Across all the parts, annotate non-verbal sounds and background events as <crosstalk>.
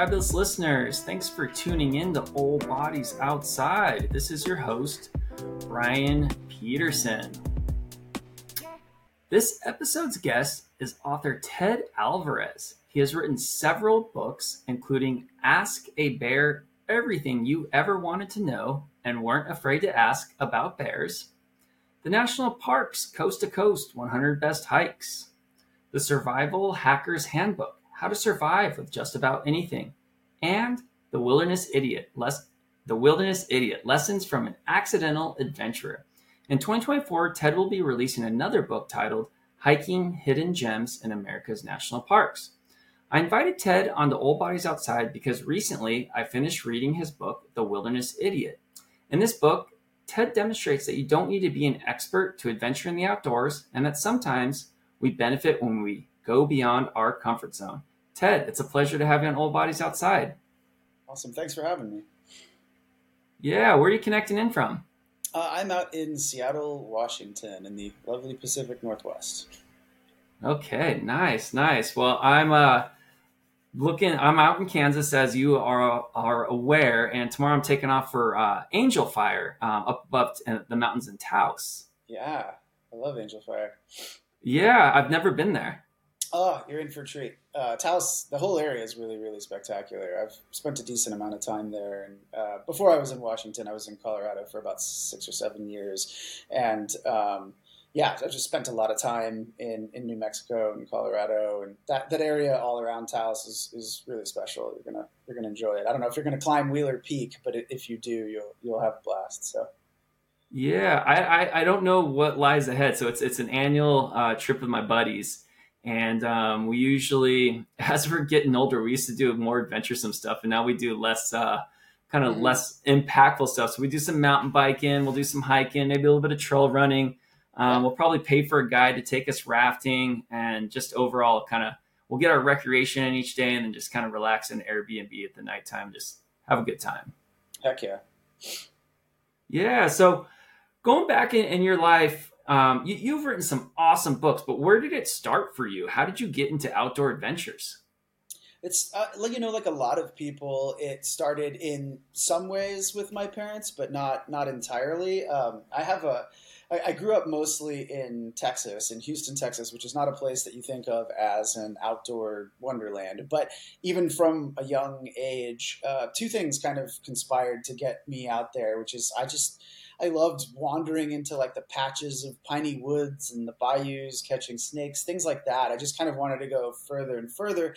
Fabulous listeners. Thanks for tuning in to All Bodies Outside. This is your host, Brian Peterson. This episode's guest is author Ted Alvarez. He has written several books, including Ask a Bear Everything You Ever Wanted to Know and Weren't Afraid to Ask About Bears, The National Parks Coast to Coast 100 Best Hikes, The Survival Hacker's Handbook how to survive with just about anything, and The Wilderness Idiot, The Wilderness Idiot, Lessons from an Accidental Adventurer. In 2024, Ted will be releasing another book titled Hiking Hidden Gems in America's National Parks. I invited Ted on the All Bodies Outside because recently I finished reading his book, The Wilderness Idiot. In this book, Ted demonstrates that you don't need to be an expert to adventure in the outdoors and that sometimes we benefit when we go beyond our comfort zone. Ted, it's a pleasure to have you on All Bodies Outside. Awesome. Thanks for having me. Yeah, where are you connecting in from? Uh, I'm out in Seattle, Washington, in the lovely Pacific Northwest. Okay, nice, nice. Well, I'm uh, looking. I'm out in Kansas, as you are are aware, and tomorrow I'm taking off for uh, Angel Fire um, up above the mountains in Taos. Yeah, I love Angel Fire. Yeah, I've never been there. Oh, you're in for a treat. Uh, Taos, the whole area is really, really spectacular. I've spent a decent amount of time there, and uh, before I was in Washington, I was in Colorado for about six or seven years, and um, yeah, I just spent a lot of time in, in New Mexico and Colorado, and that, that area all around Taos is, is really special. You're gonna you're gonna enjoy it. I don't know if you're gonna climb Wheeler Peak, but if you do, you'll you'll have a blast. So. Yeah, I, I, I don't know what lies ahead. So it's it's an annual uh, trip with my buddies and um, we usually, <laughs> as we're getting older, we used to do more adventuresome stuff, and now we do less, uh, kind of mm-hmm. less impactful stuff. So we do some mountain biking, we'll do some hiking, maybe a little bit of trail running. Um, we'll probably pay for a guide to take us rafting, and just overall, kind of, we'll get our recreation in each day, and then just kind of relax in Airbnb at the nighttime, just have a good time. Heck yeah. Yeah. So going back in, in your life, um, you, have written some awesome books, but where did it start for you? How did you get into outdoor adventures? It's uh, like you know, like a lot of people, it started in some ways with my parents, but not not entirely. Um, I have a I, I grew up mostly in Texas, in Houston, Texas, which is not a place that you think of as an outdoor wonderland. But even from a young age, uh, two things kind of conspired to get me out there, which is I just I loved wandering into like the patches of piney woods and the bayous, catching snakes, things like that. I just kind of wanted to go further and further,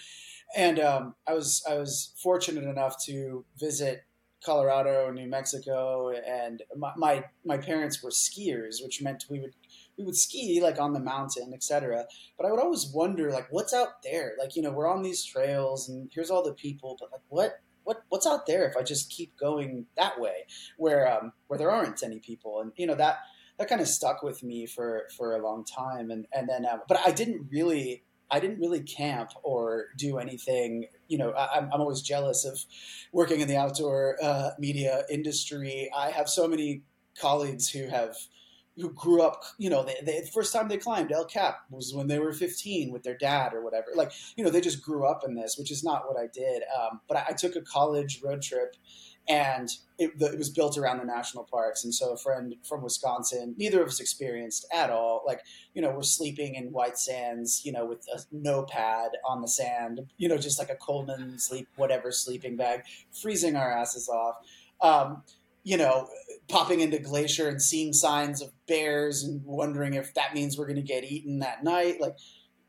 and um, I was I was fortunate enough to visit Colorado, New Mexico, and my, my, my parents were skiers, which meant we would we would ski like on the mountain, etc. But I would always wonder like what's out there? Like you know we're on these trails and here's all the people, but like what what what's out there if I just keep going that way, where um, where there aren't any people, and you know that that kind of stuck with me for for a long time, and and then um, but I didn't really I didn't really camp or do anything. You know, I, am I'm always jealous of working in the outdoor uh, media industry. I have so many colleagues who have who grew up, you know, they, the first time they climbed El Cap was when they were 15 with their dad or whatever. Like, you know, they just grew up in this, which is not what I did. Um, but I, I, took a college road trip and it, the, it, was built around the national parks. And so a friend from Wisconsin, neither of us experienced at all. Like, you know, we're sleeping in white sands, you know, with a no pad on the sand, you know, just like a Coleman sleep, whatever sleeping bag, freezing our asses off. Um, you know, popping into Glacier and seeing signs of bears and wondering if that means we're going to get eaten that night. Like,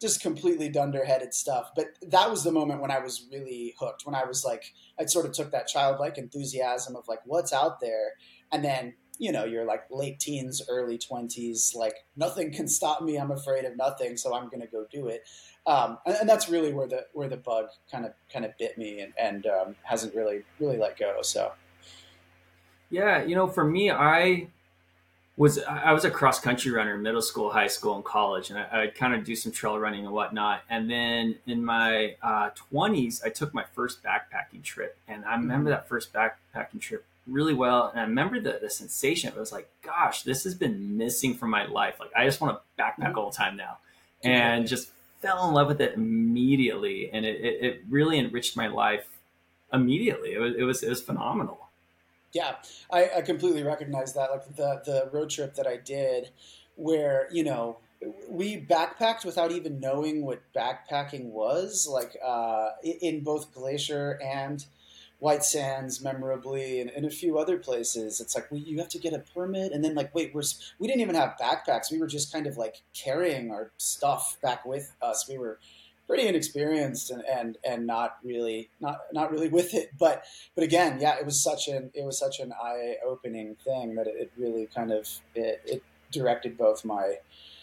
just completely dunderheaded stuff. But that was the moment when I was really hooked. When I was like, I sort of took that childlike enthusiasm of like, what's out there, and then you know, you're like late teens, early twenties. Like, nothing can stop me. I'm afraid of nothing, so I'm going to go do it. Um, and, and, that's really where the where the bug kind of kind of bit me and, and um, hasn't really really let go. So. Yeah, you know, for me, I was I was a cross country runner, in middle school, high school, and college, and I, would kind of do some trail running and whatnot. And then in my uh, twenties, uh, I took my first backpacking trip, and I remember mm-hmm. that first backpacking trip really well. And I remember the the sensation. It was like, gosh, this has been missing from my life. Like I just want to backpack mm-hmm. all the time now, and just fell in love with it immediately, and it, it, it really enriched my life immediately. It was it was it was phenomenal. Yeah, I, I completely recognize that. Like the the road trip that I did, where you know we backpacked without even knowing what backpacking was. Like uh, in both Glacier and White Sands, memorably, and, and a few other places. It's like we, you have to get a permit, and then like wait, we're we didn't even have backpacks. We were just kind of like carrying our stuff back with us. We were pretty inexperienced and, and and not really not not really with it. But but again yeah it was such an it was such an eye opening thing that it, really kind of it, it, directed both my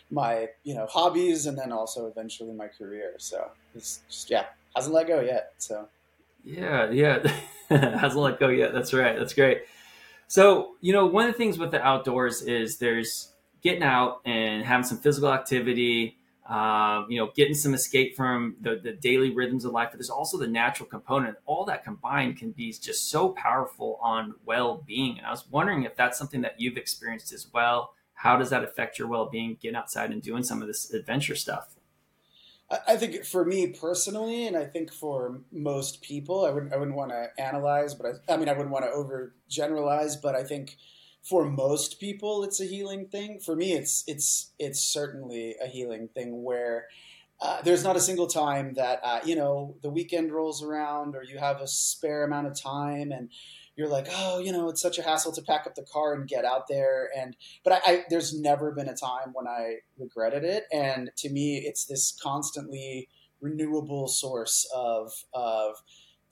my you know hobbies and then also eventually my career. So it's just yeah hasn't let go yet so. Yeah yeah <laughs> hasn't let go yet. That's right. That's great. So you know one of the things with the outdoors is there's getting out and having some physical activity um, you know, getting some escape from the, the daily rhythms of life, but there's also the natural component. All that combined can be just so powerful on well being. And I was wondering if that's something that you've experienced as well. How does that affect your well being, getting outside and doing some of this adventure stuff? I think for me personally, and I think for most people, I wouldn't I wouldn't want to analyze, but I, I mean I wouldn't want to overgeneralize, but I think for most people it's a healing thing. For me it's it's it's certainly a healing thing where uh, there's not a single time that uh, you know the weekend rolls around or you have a spare amount of time and you're like oh you know it's such a hassle to pack up the car and get out there. And but I, I there's never been a time when i regretted it. And to me it's this constantly renewable source of of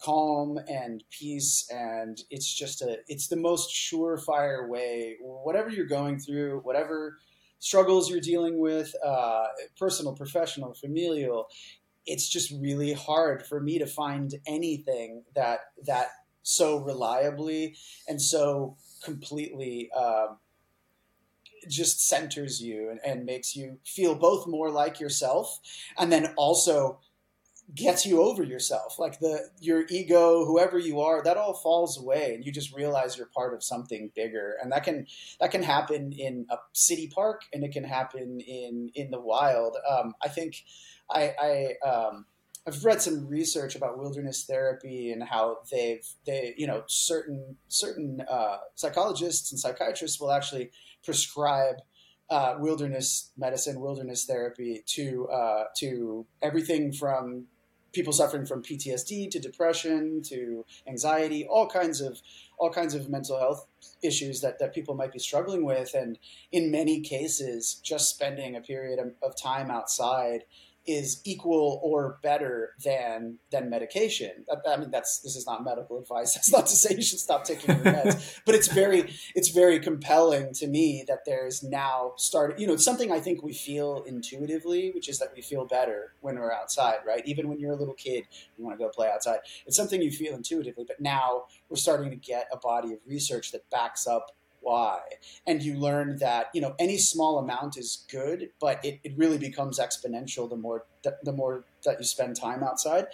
calm and peace and it's just a it's the most surefire way. Whatever you're going through whatever struggles you're dealing with uh, personal professional familial it's just really hard for me to find anything that that so reliably and so completely um, just centers you and, and makes you feel both more like yourself and then also gets you over yourself. Like the your ego whoever you are that all falls away and you just realize you're part of something bigger. And that can that can happen in a city park and it can happen in in the wild. Um, i think i i um, I've read some research about wilderness therapy and how they've they you know certain certain uh, psychologists and psychiatrists will actually prescribe uh, wilderness medicine, wilderness therapy to uh, to everything from people suffering from PTSD to depression to anxiety, all kinds of all kinds of mental health issues that, that people might be struggling with. And in many cases, just spending a period of, time outside is equal or better than than medication. I, I, mean, that's this is not medical advice. <laughs> That's not to say you should stop taking your meds, <laughs> but it's very it's very compelling to me that there's now started. You know, it's something I think we feel intuitively, which is that we feel better when we're outside, right? Even when you're a little kid, you want to go play outside. It's something you feel intuitively, but now we're starting to get a body of research that backs up why. And you learn that you know any small amount is good but it, it really becomes exponential the more the more that you spend time outside.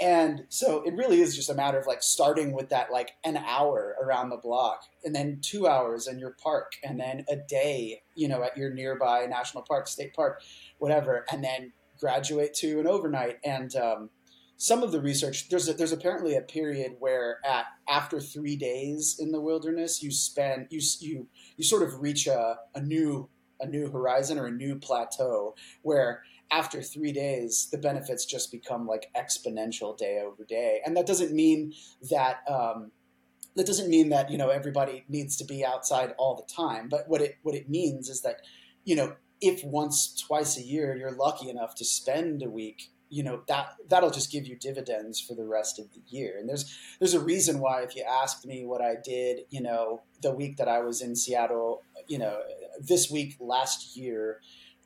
And so it really is just a matter of like starting with that like an hour around the block and then two hours in your park and then a day you know at your nearby national park state park whatever and then graduate to an overnight. And um, some of the research there's a, there's apparently a period where at after three days in the wilderness you spend you you you sort of reach a, a new a new horizon or a new plateau where after three days the benefits just become like exponential day over day. And that doesn't mean that um, that doesn't mean that you know everybody needs to be outside all the time. But what it what it means is that you know if once twice a year you're lucky enough to spend a week you know that that'll just give you dividends for the rest of the year. And there's there's a reason why if you asked me what i did you know the week that i was in seattle you know this week last year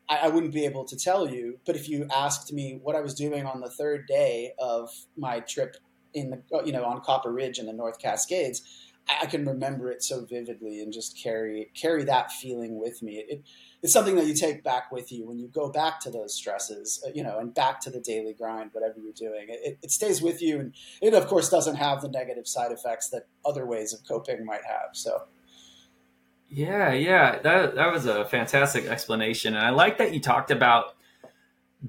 I, I wouldn't be able to tell you. But if you asked me what i was doing on the third day of my trip in the you know on copper ridge in the north cascades I, can remember it so vividly and just carry carry that feeling with me it, it's something that you take back with you when you go back to those stresses, uh, you know, and back to the daily grind, whatever you're doing. It, it stays with you, and it of course doesn't have the negative side effects that other ways of coping might have. So. Yeah, yeah, that that was a fantastic explanation, and I like that you talked about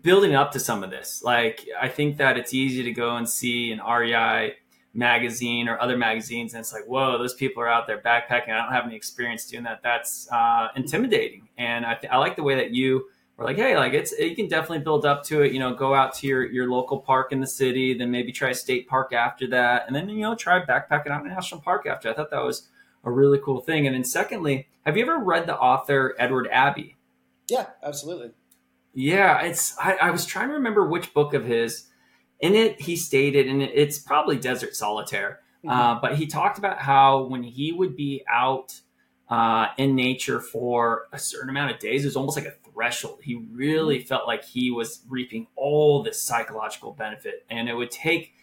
building up to some of this. Like, I think that it's easy to go and see an REI magazine or other magazines, and it's like, whoa, those people are out there backpacking. I don't have any experience doing that. That's uh, intimidating. And I, th- I like the way that you were like, hey, like it's you can definitely build up to it. You know, go out to your your local park in the city, then maybe try a state park after that, and then you know try backpacking out in a national park after. I thought that was a really cool thing. And then secondly, have you ever read the author Edward Abbey? Yeah, absolutely. Yeah, it's I, I was trying to remember which book of his. In it, he stated, and it's probably Desert Solitaire, mm-hmm. uh, but he talked about how when he would be out uh, in nature for a certain amount of days, it was almost like a threshold. He really mm-hmm. felt like he was reaping all this psychological benefit, and it would take.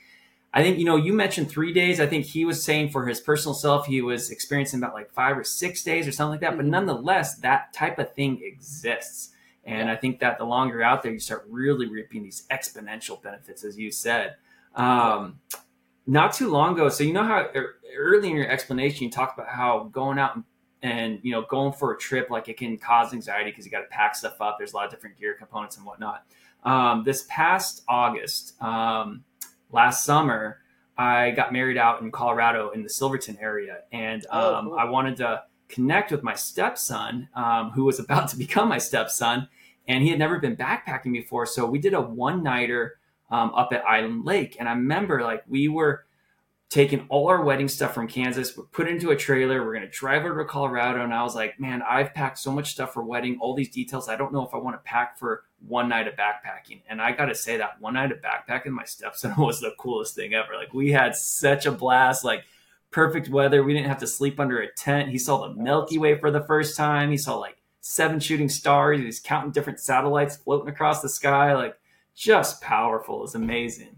I think you know you mentioned three days. I think he was saying for his personal self he was experiencing about like five or six days or something like that. Mm-hmm. But nonetheless, that type of thing exists. And. I think that the longer you're out there, you start really reaping these exponential benefits, as you said. Um, not too long ago, so you know how early in your explanation you talked about how going out and, and you know going for a trip like it can cause anxiety because you got to pack stuff up. There's a lot of different gear components and whatnot. Um, this past August, um, last summer, I got married out in Colorado in the Silverton area, and oh, um, cool. I wanted to connect with my stepson, um, who was about to become my stepson and he had never been backpacking before. So we did a one nighter um, up at Island Lake, and I remember like we were taking all our wedding stuff from Kansas, we put it into a trailer. We're gonna drive over to Colorado, and I was like, man, I've packed so much stuff for wedding, all these details. I don't know if I want to pack for one night of backpacking. And I got to say that one night of backpacking, my stepson <laughs> was the coolest thing ever. Like we had such a blast. Like perfect weather. We didn't have to sleep under a tent. He saw the Milky Way for the first time. He saw like seven shooting stars. He's counting different satellites floating across the sky. Like just powerful. It's amazing.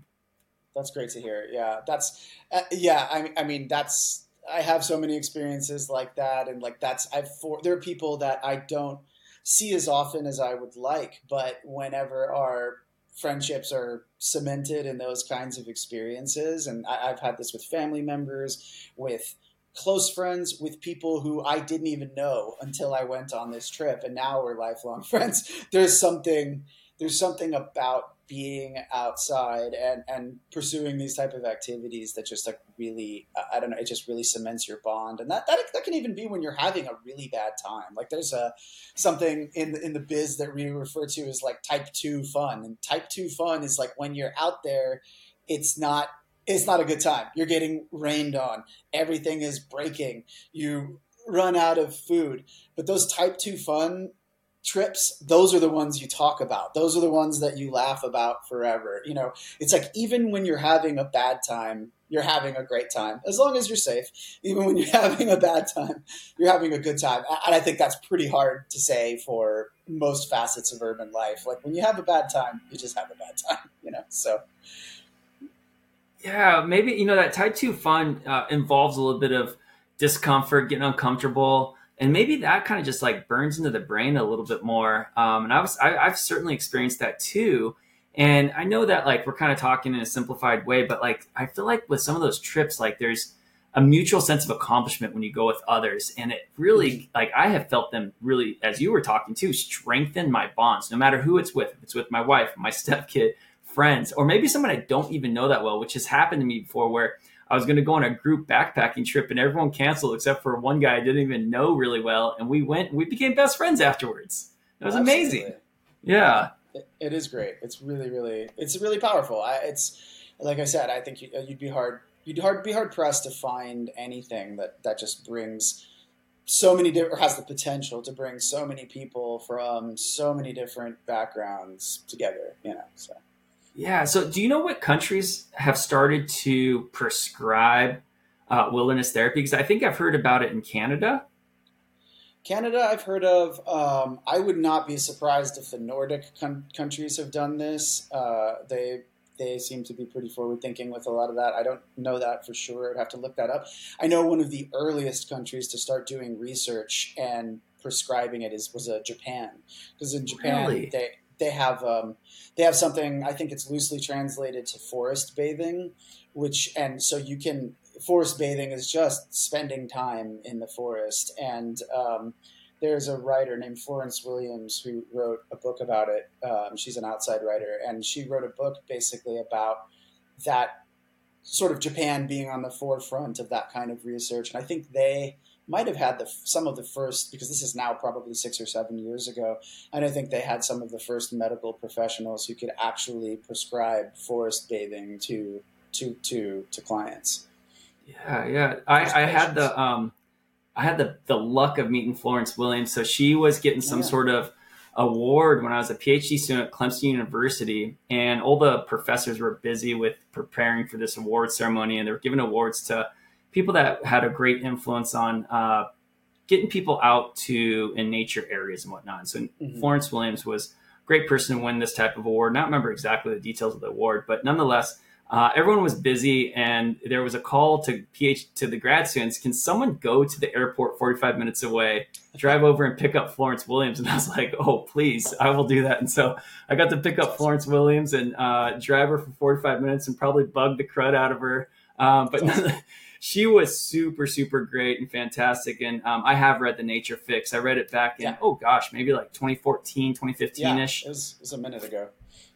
That's great to hear. Yeah, that's uh, yeah. I, I mean, that's I have so many experiences like that, and like that's I've for there are people that I don't see as often as I would like, but whenever our friendships are cemented in those kinds of experiences, and I, I've had this with family members, with close friends with people who I didn't even know until I went on this trip, and now we're lifelong <laughs> friends. There's something there's something about being outside and and pursuing these type of activities that just like really I don't know it just really cements your bond and that that, that can even be when you're having a really bad time like there's a something in in the biz that we refer to as like type 2 fun and type 2 fun is like when you're out there it's not it's not a good time. You're getting rained on. Everything is breaking. You run out of food. But those type 2 fun trips, those are the ones you talk about. Those are the ones that you laugh about forever. You know, it's like even when you're having a bad time, you're having a great time as long as you're safe. Even when you're <laughs> having a bad time, you're having a good time. And I think that's pretty hard to say for most facets of urban life. Like when you have a bad time, you just have a bad <laughs> time, you know? So yeah, maybe you know that type two fun uh, involves a little bit of discomfort, getting uncomfortable, and maybe that kind of just like burns into the brain a little bit more. Um, and I was I, I've certainly experienced that too. And I know that like we're kind of talking in a simplified way, but like I feel like with some of those trips, like there's a mutual sense of accomplishment when you go with others, and it really mm-hmm. like I have felt them really, as you were talking too, strengthen my bonds. No matter who it's with, if it's with my wife, my <laughs> stepkid, friends, or maybe someone I don't even know that well, which has happened to me before where I was going to go on a group backpacking trip and everyone canceled except for one guy I didn't even know really well. And we went and we became best friends afterwards. It was Absolutely. amazing. Yeah. It, it is great. It's really, really, it's really powerful. I, it's like I said, I think you, would be hard, you'd hard, be hard pressed to find anything that, that just brings so many different, has the potential to bring so many people from so many different backgrounds together, you know, so. Yeah. So, do you know what countries have started to prescribe uh, wilderness therapy? Because I think I've heard about it in Canada. Canada, I've heard of. Um, I would not be surprised if the Nordic countries have done this. Uh, they they seem to be pretty forward thinking with a lot of that. I don't know that for sure. I'd have to look that up. I know one of the earliest countries to start doing research and prescribing it is was uh, Japan because in Japan really? they they have um, they have something I think it's loosely translated to forest bathing, which and so you can forest bathing is just spending time in the forest and um, there's a writer named Florence Williams who wrote a book about it. Um, she's an outside writer, and she wrote a book basically about that sort of Japan being on the forefront of that kind of research. And I think they might have had the, some of the first, because this is now probably six or seven years ago, and I think they had some of the first medical professionals who could actually prescribe forest bathing to to to to clients. Yeah, yeah. I, I had the um, I had the the luck of meeting Florence Williams. So she was getting some yeah. sort of award when I was a PhD student at Clemson University, and all the professors were busy with preparing for this award ceremony, and they were giving awards to people that had a great influence on uh, getting people out to in nature areas and whatnot. So mm-hmm. Florence Williams was a great person to win this type of award. Not remember exactly the details of the award, but nonetheless uh, everyone was busy, and there was a call to PH to the grad students. Can someone go to the airport 45 minutes away, drive over and pick up Florence Williams? And I was like, oh, please, I will do that. And so I got to pick up Florence Williams and uh, drive her for 45 minutes and probably bug the crud out of her. Um, but <laughs> <laughs> she was super, super great and fantastic. And um, I have read The Nature Fix. I read it back in, yeah. oh gosh, maybe like 2014, 2015 ish. Yeah, it, was, it was a minute ago.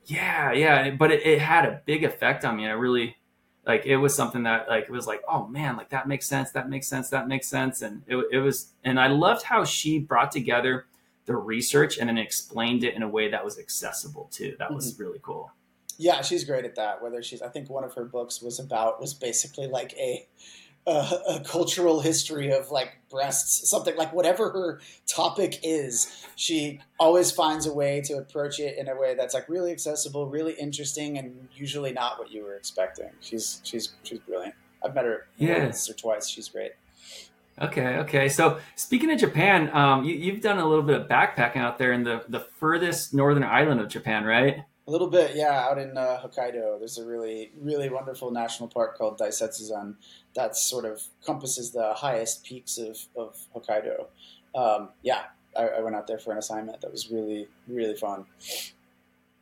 Yeah, yeah, but it, it had a big effect on me. I really like it was something that like it was like oh man like that makes sense that makes sense that makes sense and it, it was and i loved how she brought together the research and then explained it in a way that was accessible too that was mm-hmm. really cool yeah she's great at that whether she's i think one of her books was about was basically like a a, a, cultural history of like breasts, something like whatever her topic is, she always finds a way to approach it in a way that's like really accessible, really interesting, and usually not what you were expecting. She's she's she's brilliant. I've met her yeah. once or twice. She's great. Okay, okay. So speaking of Japan, um, you, have done a little bit of backpacking out there in the the furthest northern island of Japan, right? A little bit, yeah. Out in uh, Hokkaido, there's a really, really wonderful national park called Daisetsuzan that sort of compasses the highest peaks of, of Hokkaido. Um, yeah, I, I, went out there for an assignment that was really, really fun.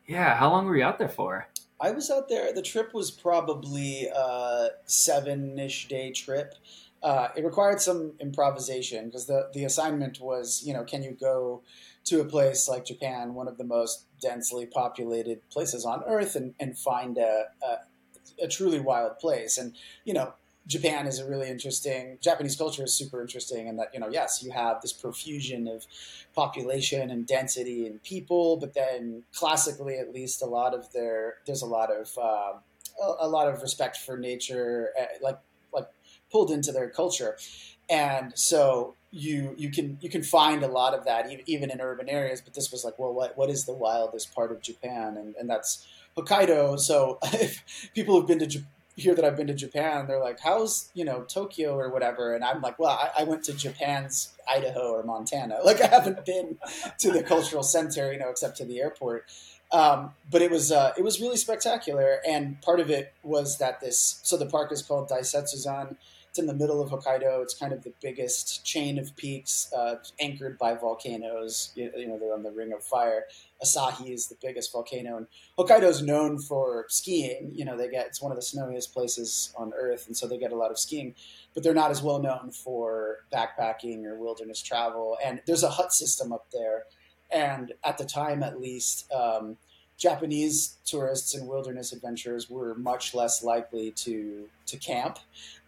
Yeah, how long were you out there for? I was out there. The trip was probably a seven-ish day trip. Uh, it required some improvisation because the the assignment was, you know, can you go to a place like Japan, one of the most densely populated places on Earth, and, and find a, a, a truly wild place? And you know, Japan is a really interesting Japanese culture is super interesting and that you know yes you have this profusion of population and density and people but then classically at least a lot of their there's a lot of a, a, lot of respect for nature uh, like like pulled into their culture and so you you can you can find a lot of that even, in urban areas but this was like well what what is the wildest part of Japan and and that's Hokkaido so <laughs> if people have been to hear that I've been to Japan, they're like, "How's you know Tokyo or whatever?" And I'm like, "Well, I, I, went to Japan's Idaho or Montana. <laughs> Like, I haven't been to the cultural center, you know, except to the airport." Um, but it was uh, it was really spectacular, and part of it was that this. So the park is called Daisetsuzan. It's in the middle of Hokkaido. It's kind of the biggest chain of peaks uh, anchored by volcanoes. You, you, know, they're on the Ring of Fire. Asahi is the biggest volcano, and Hokkaido is known for skiing. You know, they get it's one of the snowiest places on Earth, and so they get a lot of skiing. But they're not as well known for backpacking or wilderness travel. And there's a hut system up there, and at the time, at least. Um, Japanese tourists and wilderness adventurers were much less likely to to camp.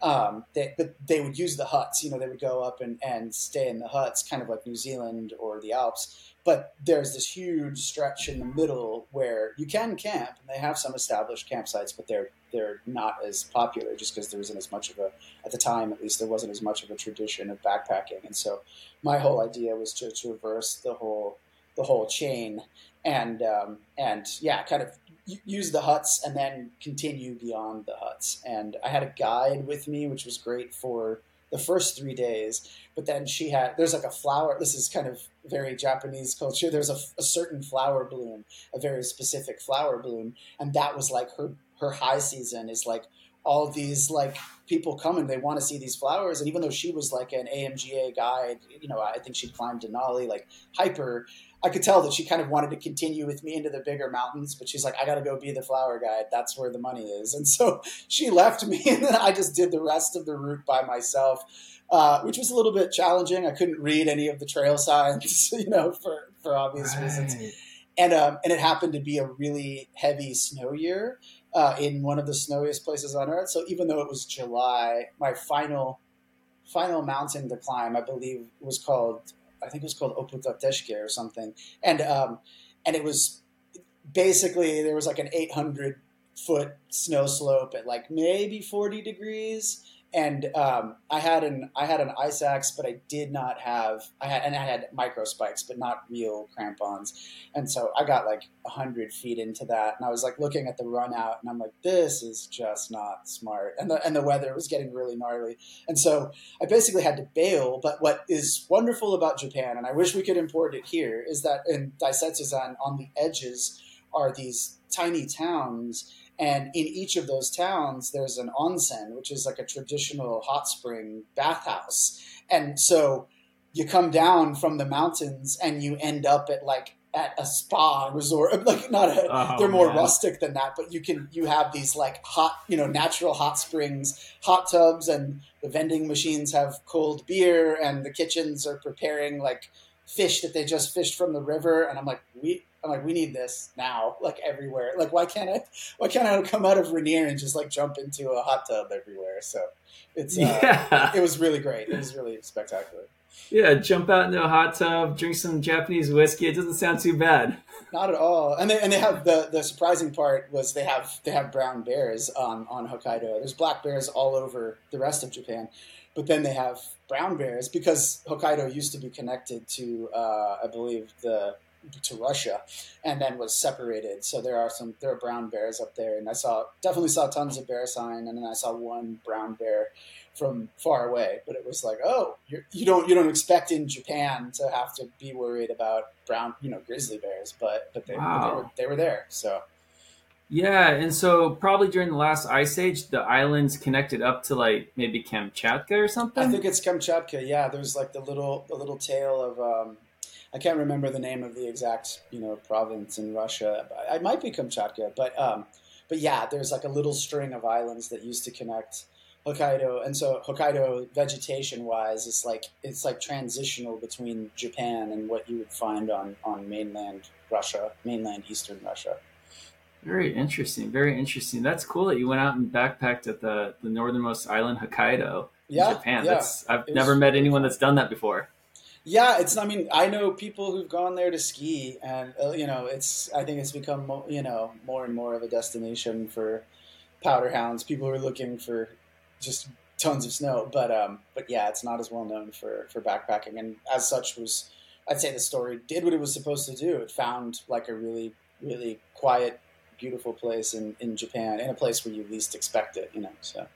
Um, they, but they would use the huts. You know, they would go up and, and stay in the huts, kind of like New Zealand or the Alps. But there's this huge stretch in the middle where you can camp, and they have some established campsites, but they're they're not as popular just because there isn't as much of a at the time at least there wasn't as much of a tradition of backpacking. And so my whole idea was to traverse the whole the whole chain and um, and yeah, kind of use the huts and then continue beyond the huts. And I had a guide with me, which was great for the first three days. But then she had there's like a flower. This is kind of very Japanese culture. There's a, a certain flower bloom, a very specific flower bloom, and that was like her her high season is like all these like people come and they want to see these flowers. And even though she was like an AMGA guide, you know, I think she climbed Denali like hyper. I could tell that she kind of wanted to continue with me into the bigger mountains, but she's like, I got to go be the flower guide. That's where the money is. And so <laughs> she left me, and then I just did the rest of the route by myself, uh, which was a little bit challenging. I couldn't read any of the trail signs, <laughs> you know, for, for obvious right. reasons. And, um, and it happened to be a really heavy snow year uh, in one of the snowiest places on earth. So even though it was July, my final final mountain to climb, I believe, was called I think it was called Oputateshike or something, and um, and it was basically there was like an 800 foot snow slope at like maybe 40 degrees and um, I had an I had an ice axe, but I did not have I had and I had micro spikes, but not real crampons. And so I got like hundred feet into that, and I was like looking at the run out, and I'm like, this is just not smart. And the and the weather was getting really gnarly, and so I basically had to bail. But what is wonderful about Japan, and I wish we could import it here, is that in Daisetsuzan on the edges are these tiny towns and in each of those towns, there's an onsen, which is like a traditional hot spring bathhouse. And so you come down from the mountains and you end up at like at a spa resort <laughs> like not a oh, they're more man. rustic than that but you can you have these like hot you know natural hot springs hot tubs and the vending machines have cold beer and the kitchens are preparing like fish that they just fished from the river and i'm like we I'm like, we need this now, like everywhere. Like, why can't I? Why can't I come out of Rainier and just like jump into a hot tub everywhere? So it's uh, yeah. it was really great. It was really spectacular. Yeah, jump out into a hot tub, drink some Japanese whiskey. It doesn't sound too bad. Not at all. And they and they have the the surprising part was they have they have brown bears on on Hokkaido. There's black bears all over the rest of Japan, but then they have brown bears because Hokkaido used to be connected to uh, I believe the to Russia, and then was separated. So there are some there are brown bears up there, and I saw definitely saw tons of bear sign, and then I saw one brown bear from far away. But it was like, oh, you're, you don't you don't expect in Japan to have to be worried about brown you know grizzly bears, but but they, wow. they, were, they were there. So. Yeah, and so probably during the last ice age, the islands connected up to like maybe Kamchatka or something. I think it's Kamchatka. Yeah, there's like the little the little tail of um, I can't remember the name of the exact you know province in Russia. I might be Kamchatka, but um, but yeah, there's like a little string of islands that used to connect Hokkaido, and so Hokkaido vegetation wise is like it's like transitional between Japan and what you would find on on mainland Russia, mainland Eastern Russia. Very interesting. Very interesting. That's cool that you went out and backpacked at the the northernmost island, Hokkaido, yeah, Japan. Yeah. That's I've never met anyone that's done that before. Yeah, it's. I mean, I know people who've gone there to ski, and uh, you know, it's. I think it's become you know more and more of a destination for powder hounds. People who are looking for just tons of snow, but um, but yeah, it's not as well known for for backpacking, and as such was. I'd say the story did what it was supposed to do. It found like a really, really quiet, beautiful place in, in Japan, in a place where you least expect it, you know. So,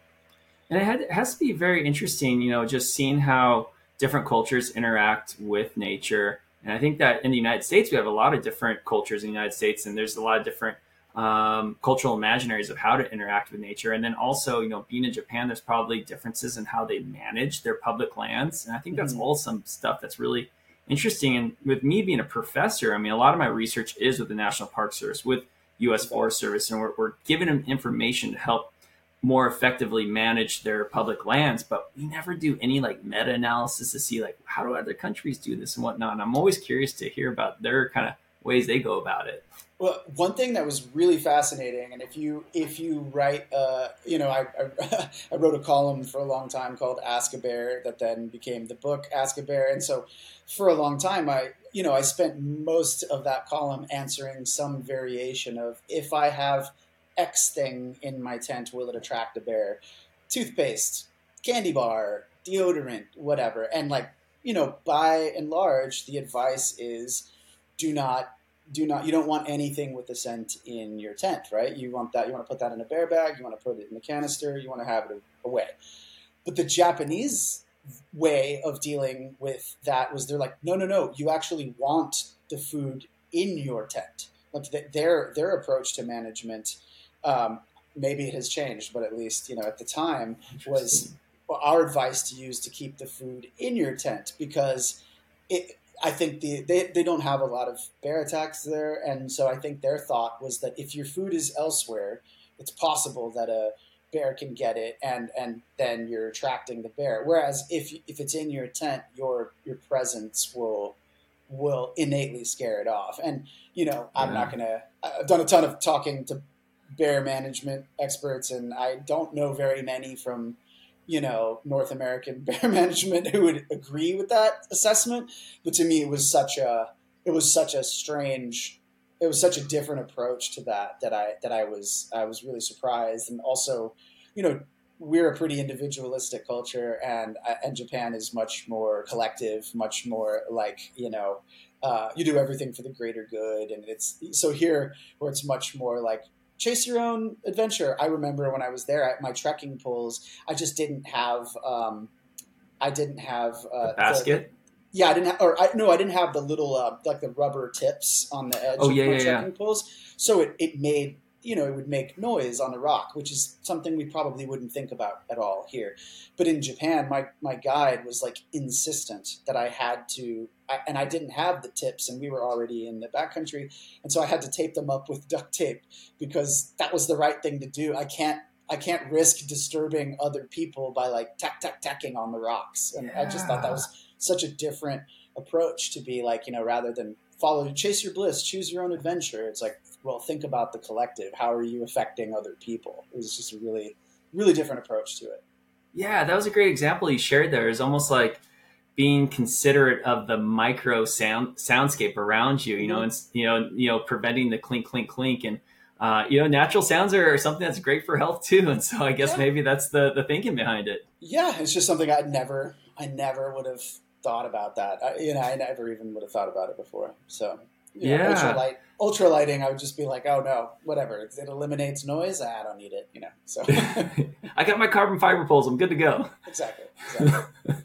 and it, had, it has to be very interesting, you know, just seeing how different cultures interact with nature. And I think that in the United States, we have a lot of different cultures in the United States, and there's a lot of different um, cultural imaginaries of how to interact with nature. And then also, you know, being in Japan, there's probably differences in how they manage their public lands. And I think that's mm-hmm. all some stuff that's really interesting. And with me being a professor, I mean, a lot of my research is with the National Park Service, with U.S. Forest Service, and we're, we're giving them information to help more effectively manage their public lands, but we never do any like meta analysis to see like how do other countries do this and whatnot. And I'm always curious to hear about their kind of ways they go about it. Well, one thing that was really fascinating, and if you if you write, uh, you know, I, I, <laughs> I wrote a column for a long time called Ask a Bear that then became the book Ask a Bear, and so for a long time, I you know I spent most of that column answering some variation of if I have X thing in my tent, will it attract a bear? Toothpaste, candy bar, deodorant, whatever. And like, you know, by and large, the advice is do not do not you don't want anything with the scent in your tent, right? You want that you want to put that in a bear bag, you want to put it in a canister, you want to have it away. But the Japanese way of dealing with that was they're like, no, no, no, you actually want the food in your tent. Like their their approach to management um, maybe it has changed, but at least you know at the time was our advice to use to keep the food in your tent because it. I think the they, they don't have a lot of bear attacks there, and so I think their thought was that if your food is elsewhere, it's possible that a bear can get it, and and then you're attracting the bear. Whereas if if it's in your tent, your your presence will will innately scare it off. And you know, I'm yeah. not gonna. I've done a ton of talking to bear management experts, and I don't know very many from you know North American <laughs> bear management who would agree with that assessment. But to me, it was such a it was such a strange it was such a different approach to that that I that I was I was really surprised and also you know we're a pretty individualistic culture and uh, and Japan is much more collective much more like you know uh, you do everything for the greater good and it's so here where it's much more like chase your own adventure. I remember when I was there at my trekking poles, I just didn't have, um, I didn't have uh, basket. The, yeah, I didn't have, or I, no, I didn't have the little uh, like the rubber tips on the edge oh, of yeah, my yeah, trekking yeah. poles. So it, it made you know, it would make noise on the rock, which is something we probably wouldn't think about at all here. But in Japan, my, my guide was like insistent that I had to, I, and I didn't have the tips, and we were already in the backcountry, and so I had to tape them up with <laughs> duct tape because that was the right thing to do. I can't. I can't risk disturbing other people by like tack tack tacking on the rocks, and yeah. I just thought that was such a different approach to be like you know rather than follow chase your bliss choose your own adventure it's like well, think about the collective. How are you affecting other people? It was just a really, really different approach to it. Yeah, that was a great example you shared there. It's almost like being considerate of the micro sound soundscape around you, you know, mm-hmm. and you know, you know, preventing the clink, clink, clink, and uh, you know, natural sounds are something that's great for health too. And so I guess yeah. maybe that's the the thinking behind it. Yeah, it's just something I'd never, I never would have thought about that. I, you know, I never even would have thought about it before. So yeah, ultralight ultra lighting, I would just be like, oh no, whatever. It, eliminates noise. I don't need it. You know. So <laughs> I got my carbon fiber poles. I'm good to go. Exactly. <laughs> exactly.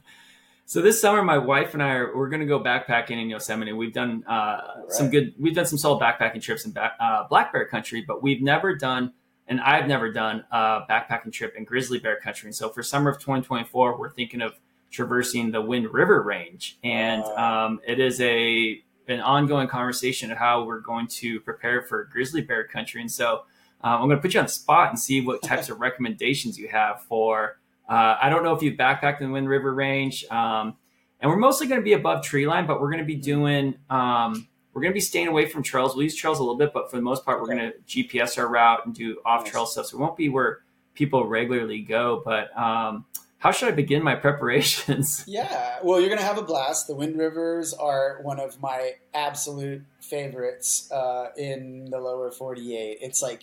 so this summer, my wife and I are we're going to go backpacking in Yosemite. We've done uh, right. some good. We've done some solid backpacking trips in back, uh, black bear country, but we've never done. And I've never done a backpacking trip in grizzly bear country. And so for summer of 2024, we're thinking of traversing the Wind River Range, and um, it is a an ongoing conversation of how we're going to prepare for grizzly bear country. And so um, I'm going to put you on the spot and see what types of <laughs> recommendations you have for. Uh, I don't know if you've backpacked in the Wind River Range, um, and we're mostly going to be above tree line, but we're going to be doing. Um, we're going to be staying away from trails. We'll use trails a little bit, but for the most part, we're going to GPS our route and do off trail stuff. So it won't be where people regularly go, but um, how should I begin my preparations? <laughs> Yeah, well, you're going to have a blast. The Wind Rivers are one of my absolute favorites uh, in the lower 48. It's like,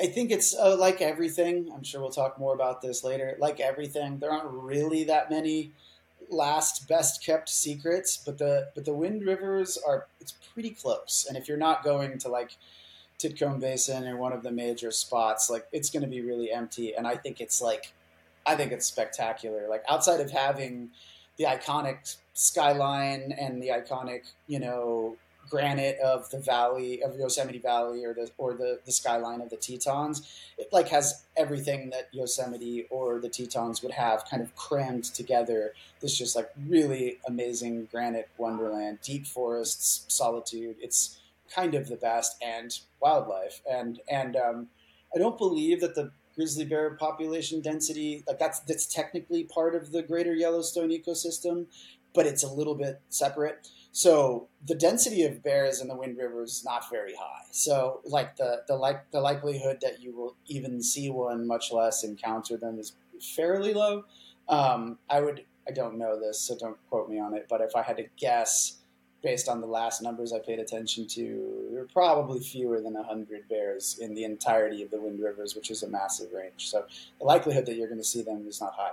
I think it's uh, like everything. I'm sure we'll talk more about this later. Like everything, there aren't really that many last best kept secrets, but the but the Wind Rivers are it's pretty close. And if you're not going to like Titcomb Basin or one of the major spots, like it's going to be really empty. And I think it's like I think it's spectacular. Like outside of having the iconic skyline and the iconic, you know, granite of the valley of Yosemite Valley or the or the, the skyline of the Tetons, it like has everything that Yosemite or the Tetons would have kind of crammed together. This just like really amazing granite wonderland, deep forests, solitude. It's kind of the best and wildlife and and um, I don't believe that the grizzly bear population density. Like that's that's technically part of the greater Yellowstone ecosystem, but it's a little bit separate. So the density of bears in the Wind River is not very high. So like the the like the likelihood that you will even see one, much less encounter them, is fairly low. Um, I would I don't know this, so don't quote me on it. But if I had to guess, based on the last numbers I paid attention to, there are probably fewer than 100 bears in the entirety of the Wind Rivers, which is a massive range. So the likelihood that you're going to see them is not high.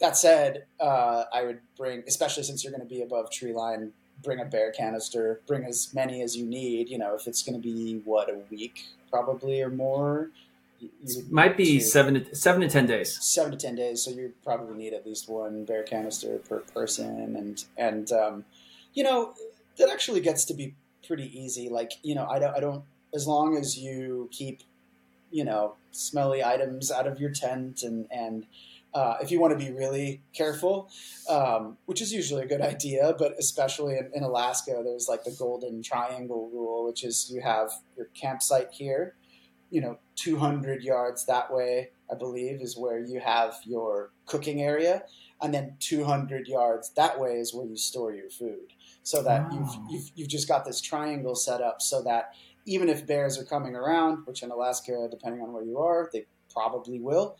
That said, uh, I would bring, especially since you're going to be above tree line, bring a bear canister, bring as many as you need. You know, if it's going to be, what, a week probably or more. might be to, seven to seven to ten days. Seven to ten days. So you probably need at least one bear canister per person, and and um, you know that actually gets to be pretty easy. Like you know, I don't, I don't. As long as you keep, you know, smelly items out of your tent and and uh, if you want to be really careful, um, which is usually a good idea, but especially in, in, Alaska, there's like the golden triangle rule, which is you have your campsite here, you know, 200 yards that way, I believe, is where you have your cooking area, and then 200 yards that way is where you store your food. So that you've, you've you've just got this triangle set up so that even if bears are coming around, which in Alaska, depending on where you are, they probably will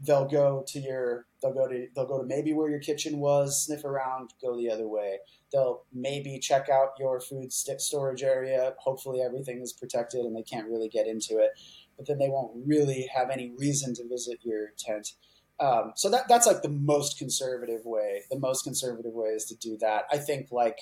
they'll go to your they'll go to they'll go to maybe where your kitchen was sniff around go the other way. They'll maybe check out your food st- storage area. Hopefully everything is protected and they can't really get into it but then they won't really have any reason to visit your tent um, so that that's like the most conservative way the most conservative way is to do that i think like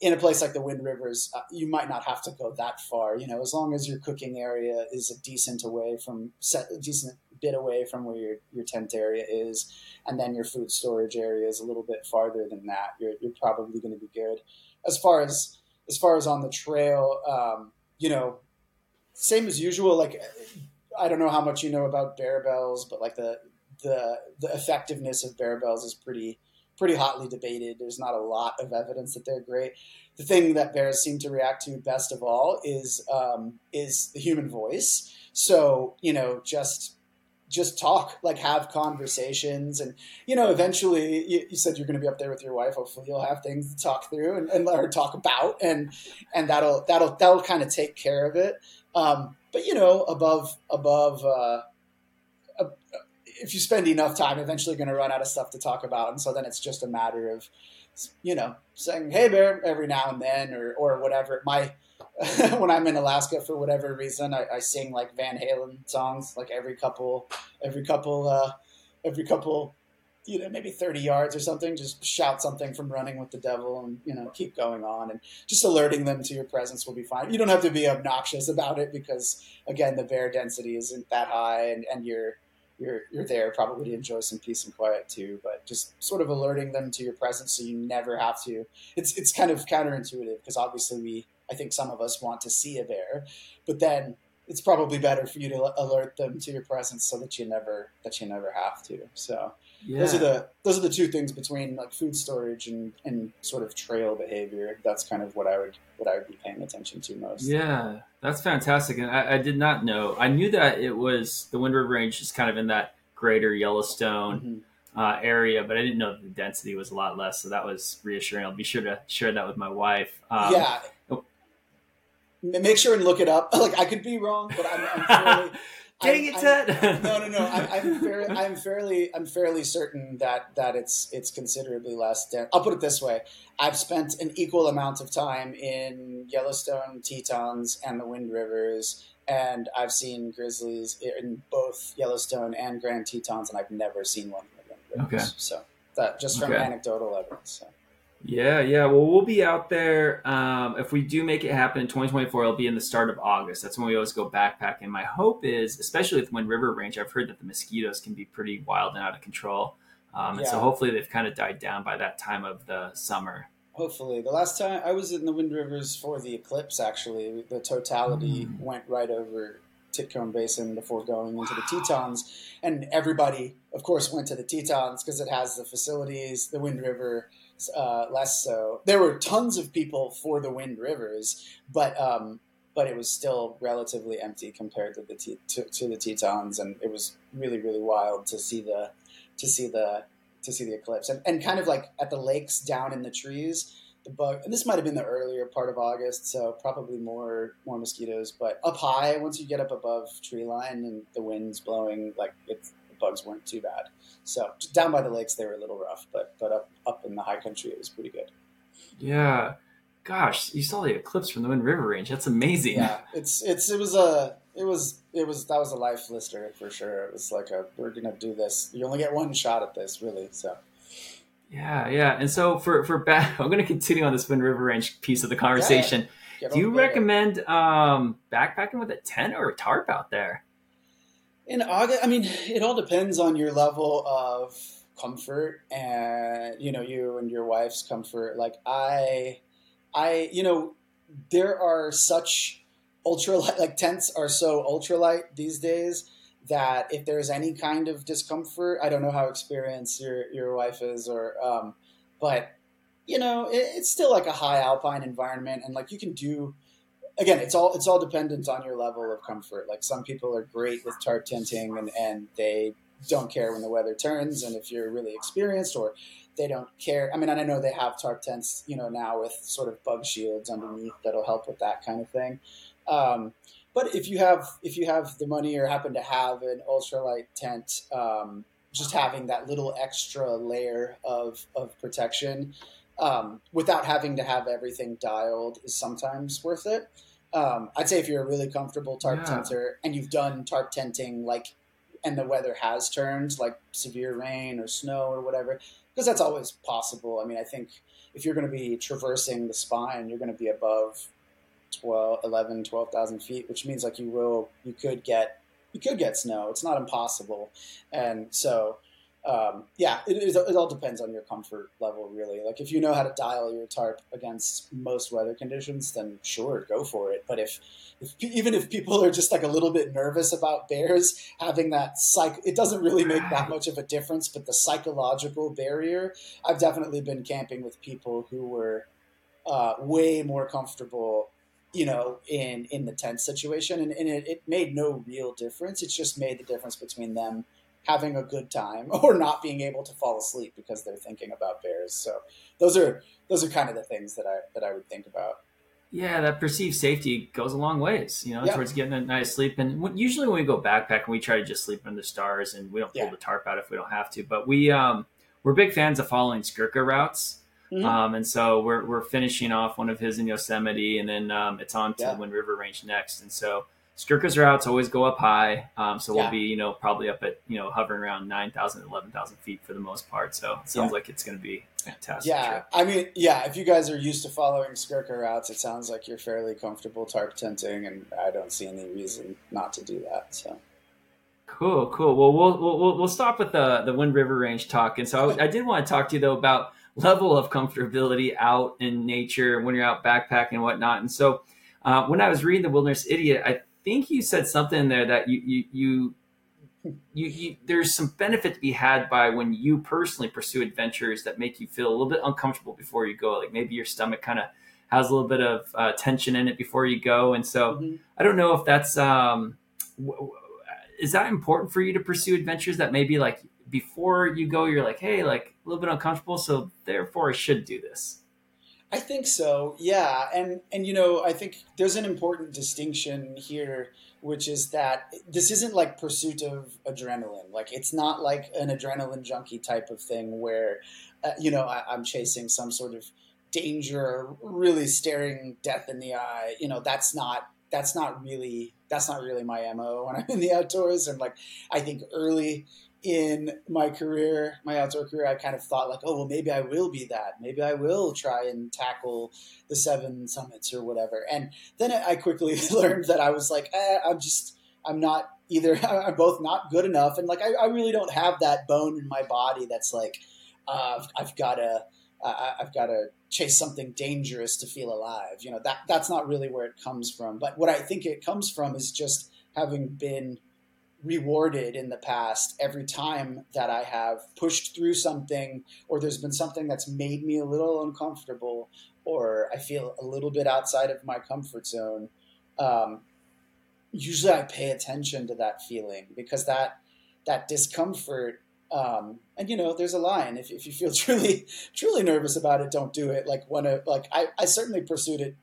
in a place like the Wind Rivers, uh, you might not have to go that far. You know, as long as your cooking area is a decent away from set, a decent bit away from where your, your tent area is, and then your food storage area is a little bit farther than that, you're, you're probably going to be good. As far as as far as on the trail, um, you know, same as usual. Like, I don't know how much you know about bear bells, but like the the the effectiveness of bear bells is pretty pretty hotly debated. There's not a lot of evidence that they're great. The thing that bears seem to react to best of all is um, is the human voice. So you know, just just talk, like have conversations, and you know, eventually, you, you said you're going to be up there with your wife. Hopefully, you'll have things to talk through and, and let her talk about, and and that'll that'll that'll kind of take care of it. Um, but you know, above above. Uh, if you spend enough time, eventually going to run out of stuff to talk about, and so then it's just a matter of, you know, saying "Hey, bear" every now and then, or or whatever. My <laughs> when I'm in Alaska for whatever reason, I, I, sing like Van Halen songs like every couple, every couple, uh, every couple, you know, maybe 30 yards or something. Just shout something from Running with the Devil, and you know, keep going on, and just alerting them to your presence will be fine. You don't have to be obnoxious about it because again, the bear density isn't that high, and and you're you're you're there probably to enjoy some peace and quiet too. But just sort of alerting them to your presence so you never have to. It's it's kind of counterintuitive because obviously we I think some of us want to see a bear, but then it's probably better for you to alert them to your presence so that you never that you never have to. So yeah. those are the those are the two things between like food storage and, and sort of trail behavior. That's kind of what I would what I would be paying attention to most. Yeah, that's fantastic. And I, I did not know. I knew that it was the Wind River Range is kind of in that greater Yellowstone. Mm-hmm. Uh, area, but I didn't know the density was a lot less, so that was reassuring. I'll be sure to share that with my wife. Um, yeah, make sure and look it up. <laughs> Like I could be wrong, but I'm, I'm <laughs> fairly. Dang it, Ted! no, no, no. I, I'm, <laughs> fairly, I'm fairly, I'm fairly certain that that it's it's considerably less. dense. I'll put it this way: I've spent an equal amount of time in Yellowstone, Tetons, and the Wind Rivers, and I've seen grizzlies in both Yellowstone and Grand Tetons, and I've never seen one in the Wind Rivers. Okay. So that just from okay. anecdotal evidence. So. Yeah, yeah. Well, we'll be out there. Um, if we do make it happen in 2024, it'll be in the start of August. That's when we always go backpacking. My hope is, especially with Wind River Range, I've heard that the mosquitoes can be pretty wild and out of control. Um, yeah. And so hopefully they've kind of died down by that time of the summer. Hopefully. The last time I was in the Wind Rivers for the eclipse, actually, the totality mm. went right over Titcomb Basin before going into the Tetons. And everybody, of course, went to the Tetons because it has the facilities, the Wind River uh, less so. There were tons of people for the Wind Rivers, but um, but it was still relatively empty compared to the T- to, to, the Tetons, and it was really really wild to see the to see the to see the eclipse, and, and kind of like at the lakes down in the trees. The bug, and this might have been the earlier part of August, so probably more more mosquitoes. But up high, once you get up above tree line and the wind's blowing, like it's bugs weren't too bad. So down by the lakes, they were a little rough, but but up up in the high country, it was pretty good. Yeah, gosh, you saw the eclipse from the Wind River Range. That's amazing. Yeah, <laughs> it's it's it was a it was it was that was a life lister for sure. It was like a we're gonna do this. You only get one shot at this, really. So. Yeah, yeah, and so for for back, <laughs> I'm going to continue on this Wind River Range piece of the conversation. Yeah, Do you recommend um, backpacking with a tent or a tarp out there? In August, I mean, it all depends on your level of comfort and you know you and your wife's comfort. Like I, I, you know, there are such ultralight <laughs> like tents are so ultralight these days that if there's any kind of discomfort, I don't know how experienced your your wife is, or um, but you know, it, it's still like a high alpine environment, and like you can do. Again, it's all it's all dependent on your level of comfort. Like some people are great with tarp tenting, and and they don't care when the weather turns, and if you're really experienced, or they don't care. I mean, I know they have tarp tents, you know, now with sort of bug shields underneath that'll help with that kind of thing. Um, but if you have if you have the money or happen to have an ultralight tent, um, just having that little extra layer of of protection um, without having to have everything dialed is sometimes worth it. Um, I'd say if you're a really comfortable tarp yeah. tenter and you've done tarp tenting like and the weather has turned like severe rain or snow or whatever because that's always possible. I mean, I think if you're going to be traversing the spine, you're going to be above 12, 11, 12,000 feet, which means like you will, you could get, you could get snow. It's not impossible. And so, um, yeah, it, it, all depends on your comfort level, really. Like if you know how to dial your tarp against most weather conditions, then sure, go for it. But if, if even if people are just like a little bit nervous about bears having that psych, it doesn't really make that much of a difference. But the psychological barrier, I've definitely been camping with people who were uh, way more comfortable you know, in in the tent situation, and, and it, it made no real difference. It just made the difference between them having a good time <laughs> or not being able to fall asleep because they're thinking about bears. So those are those are kind of the things that I that I would think about. Yeah, that perceived safety goes a long ways, you know, yeah. towards getting a nice sleep. And usually when we go backpacking, we try to just sleep under the stars, and we don't pull yeah. the tarp out if we don't have to. But we um, we're big fans of following Skurka routes. Mm-hmm. Um, and so we're, we're finishing off one of his in Yosemite, and then um, it's on to yeah. the Wind River Range next. And so Skurka's routes always go up high. Um, so yeah. we'll be, you know, probably up at, you know, hovering around 9,000, 11,000 feet for the most part. So it sounds yeah. like it's going to be fantastic. Yeah. Trip. I mean, yeah, if you guys are used to following Skurka routes, it sounds like you're fairly comfortable tarp tenting, and I don't see any reason not to do that. So. Cool, cool. Well, we'll we'll, we'll stop with the the Wind River Range talk, and so I, I did want to talk to you though about level of comfortability out in nature when you're out backpacking and whatnot. And so, uh, when I was reading the Wilderness Idiot, I think you said something there that you you you. You, you, there's some benefit to be had by when you personally pursue adventures that make you feel a little bit uncomfortable before you go. Like maybe your stomach kind of has a little bit of uh, tension in it before you go, and so mm-hmm. I don't know if that's um, w- is that important for you to pursue adventures that maybe like before you go, you're like, hey, like a little bit uncomfortable, so therefore I should do this. I think so, yeah, and and you know, I think there's an important distinction here, which is that this isn't like pursuit of adrenaline. Like it's not like an adrenaline junkie type of thing where, uh, you know, I, I'm chasing some sort of danger, really staring death in the eye. You know, that's not that's not really that's not really my mo when I'm in the outdoors. And like, I think early in my career, my outdoor career, I kind of thought like, oh well, maybe I will be that. Maybe I will try and tackle the seven summits or whatever. And then I quickly <laughs> learned that I was like, eh, I'm just, I'm not either. <laughs> I'm both not good enough, and like I, I really don't have that bone in my body that's like, uh, I've got to, uh, I've got to chase something dangerous to feel alive. You know that that's not really where it comes from. But what I think it comes from is just having been rewarded in the past every time that I have pushed through something or there's been something that's made me a little uncomfortable or I feel a little bit outside of my comfort zone. Um, usually I pay attention to that feeling because that that discomfort um, and you know there's a line if, if you feel <laughs> truly truly nervous about it don't do it like when a like I, I certainly pursued it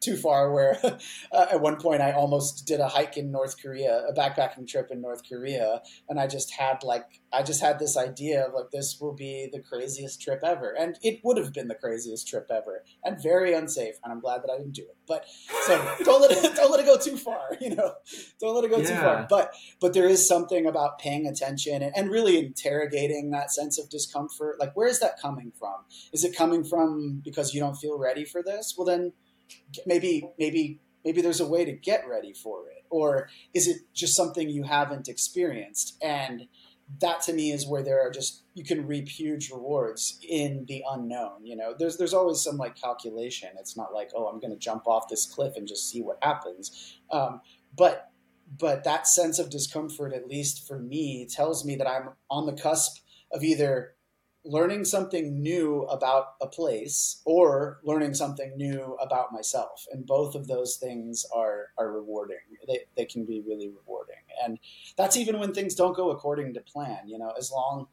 too far where <laughs> uh, at one point I almost did a hike in North Korea, a backpacking trip in North Korea, and I just had like I just had this idea of like this will be the craziest trip ever, and it would have been the craziest trip ever, and very unsafe, and I'm glad that I didn't do it. But so <laughs> don't let it <laughs> don't let it go too far, you know, don't let it go yeah. too far. But but there is something about paying attention and, and really interrogating that sense of discomfort. Like where is that coming from? Is it coming from because you don't feel ready for this? Well then maybe maybe maybe there's a way to get ready for it? Or is it just something you haven't experienced? And that to me is where there are just you can reap huge rewards in the unknown you know? There's there's always some like calculation. It's not like oh i'm going to jump off this cliff and just see what happens. Um, but but that sense of discomfort, at least for me, tells me that I'm on the cusp of either learning something new about a place or learning something new about myself. And both of those things are are rewarding. They, they can be really rewarding. And that's even when things don't go according to plan you know as long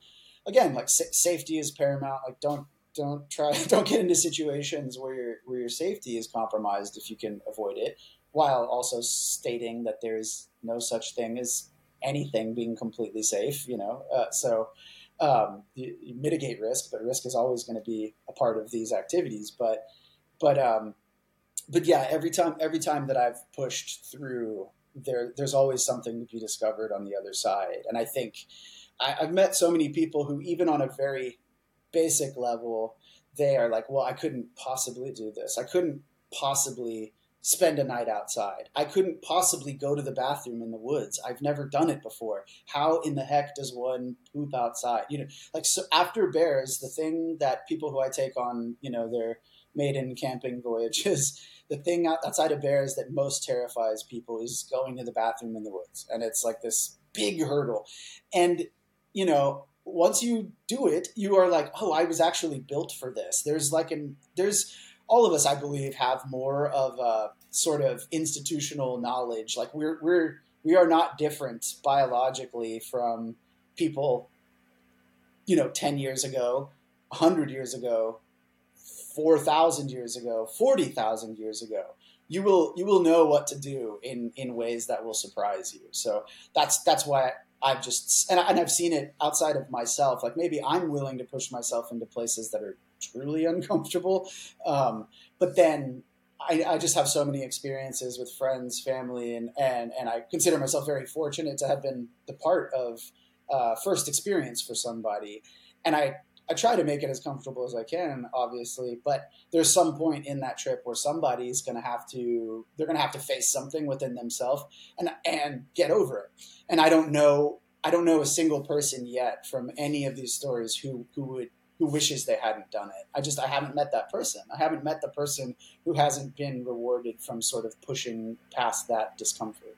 again like sa- safety is paramount. Like don't don't try <laughs> don't get into situations where your where your safety is compromised if you can avoid it while also stating that there's no such thing as anything being completely safe you know uh, so um, you, you, mitigate risk but risk is always going to be a part of these activities but but um, but yeah every time every time that i've pushed through there there's always something to be discovered on the other side and i think I, i've met so many people who even on a very basic level, they are like, well, I couldn't possibly do this. I couldn't possibly spend a night outside. I couldn't possibly go to the bathroom in the woods. I've never done it before. How in the heck does one poop outside? You know, like so after bears, the thing that people who I take on, you know, their maiden camping voyages, <laughs> the thing outside of bears that most terrifies people is going to the bathroom in the woods. And it's like this big hurdle. And, you know, once you do it, you are like, oh, I was actually built for this. There's like an there's all of us, I believe, have more of a sort of institutional knowledge. Like we're we're we are not different biologically from people, you know, ten years ago, hundred years ago, four thousand years ago, forty thousand years ago. You will you will know what to do in in ways that will surprise you. So that's that's why I've just and, I, and I've seen it outside of myself. Like maybe I'm willing to push myself into places that are truly <laughs> uncomfortable, um, but then I, I, just have so many experiences with friends, family, and and and I consider myself very fortunate to have been the part of uh, first experience for somebody, and I I try to make it as comfortable as I can, obviously, but there's some point in that trip where somebody's going to have to they're going to have to face something within themselves and and get over it. And I don't know I don't know a single person yet from any of these stories who who would who wishes they hadn't done it. I just I haven't met that person. I haven't met the person who hasn't been rewarded from sort of pushing past that discomfort.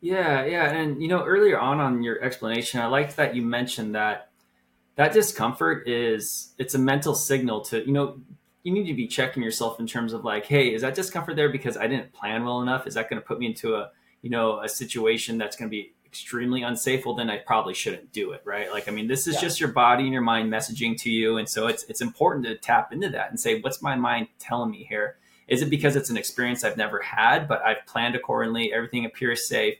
Yeah, yeah, and you know earlier on on your explanation, I liked that you mentioned that that discomfort is it's a mental signal to you know you need to be checking yourself in terms of like hey is that discomfort there because i didn't plan well enough is that going to put me into a you know a situation that's going to be extremely unsafe well then i probably shouldn't do it right like i mean this is yeah. just your body and your mind messaging to you and so it's it's important to tap into that and say what's my mind telling me here is it because it's an experience i've never had but i've planned accordingly everything appears safe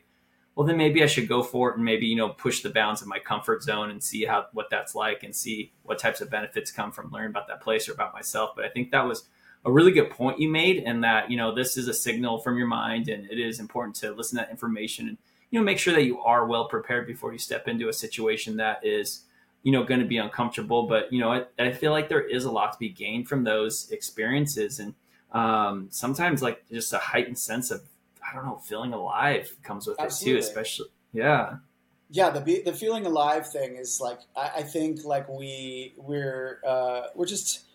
well then maybe I should go for it and maybe you know push the bounds of my comfort zone and see how what that's like and see what types of benefits come from learning about that place or about myself. But I think that was a really good point you made and that you know this is a signal from your mind and it is important to listen to that information and you know make sure that you are well prepared before you step into a situation that is you know going to be uncomfortable but you know I, I, feel like there is a lot to be gained from those experiences and um, sometimes like just a heightened sense of I don't know, feeling alive comes with Absolutely. it too, especially yeah. Yeah, the the feeling alive thing is like I, I think like we we're uh, we're just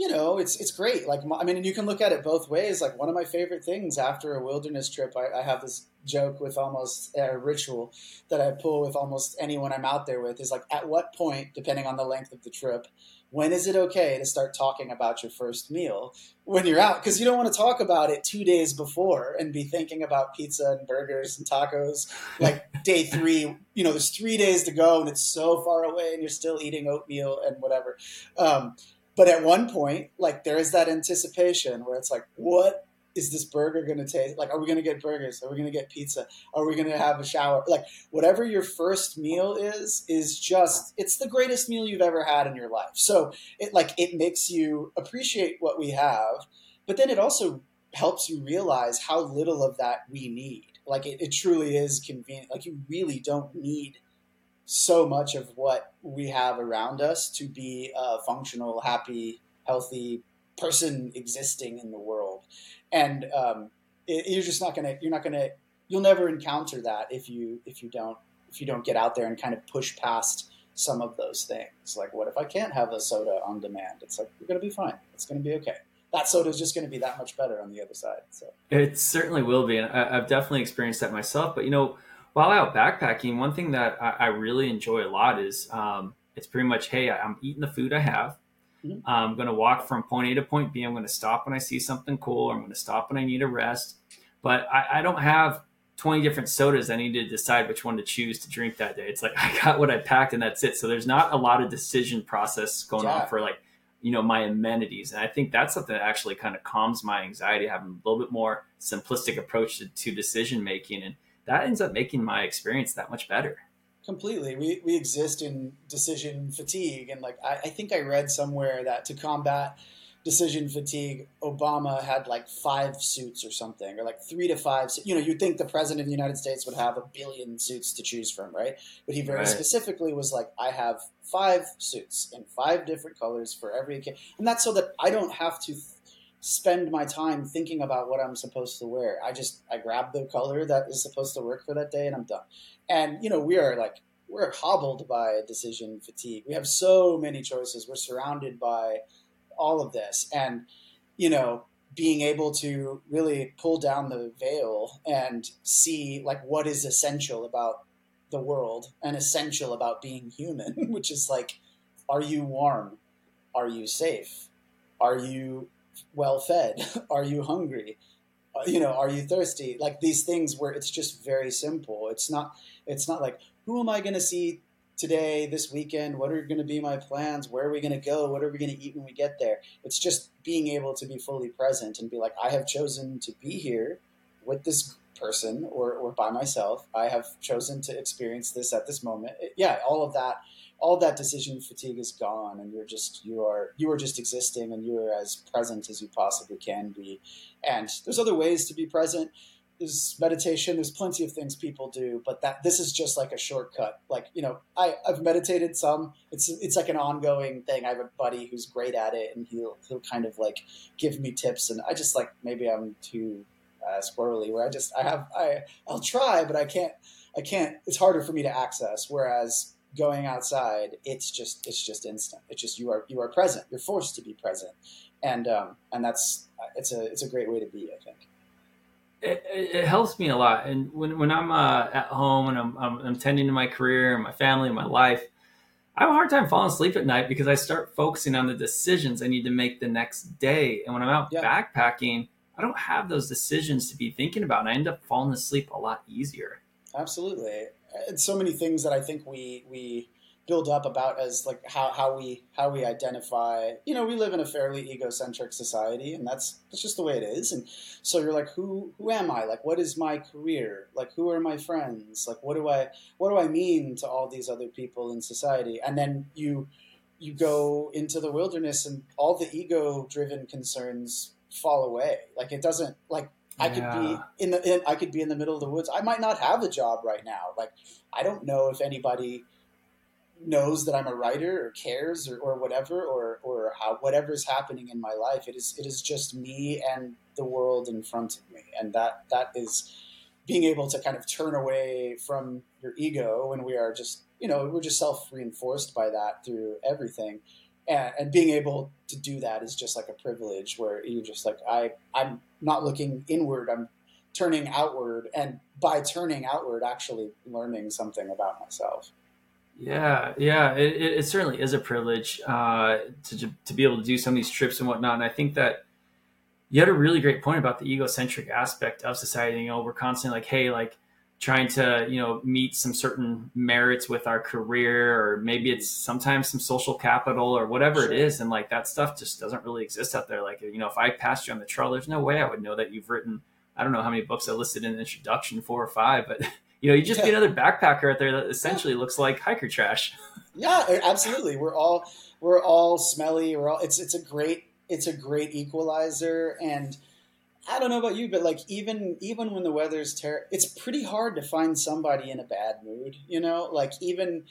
you know it's it's great. Like I mean, you can look at it both ways. Like one of my favorite things after a wilderness trip, I, I have this joke with almost a ritual that I pull with almost anyone I'm out there with is like at what point, depending on the length of the trip, when is it okay to start talking about your first meal when you're out? Because you don't want to talk about it two days before and be thinking about pizza and burgers and tacos like <laughs> day three. You know, there's three days to go and it's so far away and you're still eating oatmeal and whatever. Um, but at one point, like there is that anticipation where it's like, what is this burger going to taste like? Are we going to get burgers? Are we going to get pizza? Are we going to have a shower? Like whatever your first meal is, is just it's the greatest meal you've ever had in your life. So it like it makes you appreciate what we have, but then it also helps you realize how little of that we need. Like it, it truly is convenient. Like you really don't need so much of what we have around us to be a functional, happy, healthy person existing in the world and um, it, you're just not gonna you're not gonna you'll never encounter that if you if you don't if you don't get out there and kind of push past some of those things. Like, what if I can't have a soda on demand? It's like you're gonna be fine. It's gonna be okay. that soda is just going to be that much better on the other side. So it certainly will be, and I, have definitely experienced that myself. But you know, while out backpacking, one thing that I, I really enjoy a lot is um, it's pretty much, hey, I'm eating the food I have. Mm-hmm. I'm going to walk from point A to point B. I'm going to stop when I see something cool. Or I'm going to stop when I need a rest. But I, I don't have 20 different sodas I need to decide which one to choose to drink that day. It's like <laughs> I got what I packed and that's it. So there's not a lot of decision process going yeah. on for like, you know, my amenities. And I think that's something that actually kind of calms my anxiety, having a little bit more simplistic approach to, to decision making. And that ends up making my experience that much better. Completely. We, we exist in decision fatigue. And like, I, I think I read somewhere that to combat decision fatigue, Obama had like five suits or something, or like three to five. You know, you'd think the president of the United States would have a billion suits to choose from, right? But he very right. specifically was like, I have five suits in five different colors for every occasion. And that's so that I don't have to spend my time thinking about what I'm supposed to wear. I just, I grab the color that is supposed to work for that day and I'm done. And, you know, we are like, we're hobbled by decision fatigue. We have so many choices. We're surrounded by all of this and you know being able to really pull down the veil and see like what is essential about the world and essential about being human <laughs> which is like are you warm are you safe are you well fed <laughs> are you hungry uh, you know are you thirsty like these things where it's just very simple it's not it's not like who am i going to see today, this weekend? What are going to be my plans? Where are we going to go? What are we going to eat when we get there? It's just being able to be fully present and be like, I have chosen to be here with this person or, or by myself. I have chosen to experience this at this moment. Yeah, all of that, all that decision fatigue is gone, and you're just you are you are just existing, and you are as present as you possibly can be. And there's other ways to be present. There's meditation. There's plenty of things people do but that this is just like a shortcut. Like you know I, i've meditated some. It's it's like an ongoing thing. I have a buddy who's great at it and he'll he'll kind of like give me tips. And i just like maybe i'm too uh, squirrely where i just i have i i'll try but i can't i can't it's harder for me to access. Whereas going outside it's just it's just instant it's just you are you are present you're forced to be present and um and that's it's a it's a great way to be i think it, it, helps me a lot. And when, when I'm uh, at home and I'm, I'm, I'm, tending to my career and my family and my life, I have a hard time falling asleep at night because I start focusing on the decisions I need to make the next day. And when I'm out yeah. backpacking, I don't have those decisions to be thinking about. And I end up falling asleep a lot easier. Absolutely. It's so many things that I think we, we, build up about as like how, how we how we identify you know we live in a fairly egocentric society and that's that's just the way it is. And so you're like who who am i? Like what is my career? Like who are my friends? Like what do i what do i mean to all these other people in society? And then you you go into the wilderness and all the ego driven concerns fall away. Like it doesn't like I could be in the in, I could be in the middle of the woods. I might not have a job right now. Like I don't know if anybody knows that I'm a writer or cares or, or whatever or or how whatever's happening in my life it is it is just me and the world in front of me and that that is being able to kind of turn away from your ego when we are just you know we're just self reinforced by that through everything and, and being able to do that is just like a privilege where you're just like I I'm not looking inward I'm turning outward and by turning outward actually learning something about myself yeah, yeah, it, it, certainly is a privilege uh, to to be able to do some of these trips and whatnot. And I think that you had a really great point about the egocentric aspect of society. You know, we're constantly like, hey, like trying to you know meet some certain merits with our career, or maybe it's mm-hmm. sometimes some social capital or whatever sure. it is, and like that stuff just doesn't really exist out there. Like, you know, if I passed you on the trail, there's no way I would know that you've written. I don't know how many books I listed in the introduction, four or five, but <laughs> you know, you just yeah. be another backpacker out there that essentially yeah. looks like hiker trash. <laughs> Yeah, absolutely. We're all we're all smelly. We're all it's it's a great it's a great equalizer and I don't know about you, but like even even when the weather's terrible, it's pretty hard to find somebody in a bad mood. You know, like even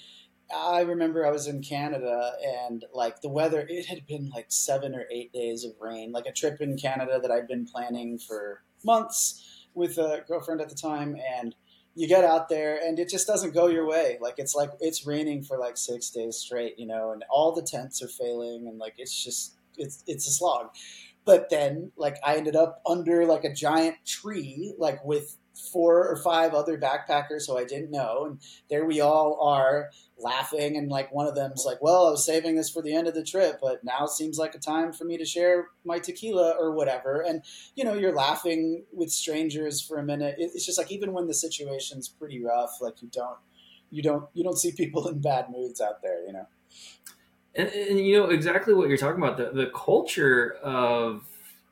I remember I was in Canada and like the weather, it had been like seven or eight days of rain, like a trip in Canada that I'd been planning for months with a girlfriend at the time, and you get out there and it just doesn't go your way. Like it's like it's raining for like six days straight, you know, and all the tents are failing and like it's just it's it's a slog. But then like I ended up under like a giant tree, like with four or five other backpackers who I didn't know, and there we all are laughing, and like one of them's like, "Well, I was saving this for the end of the trip, but now seems like a time for me to share my tequila or whatever." And you know, you're laughing with strangers for a minute. It's just like even when the situation's pretty rough, like you don't, you don't, you don't see people in bad moods out there, you know. And, and, you know exactly what you're talking about the the culture of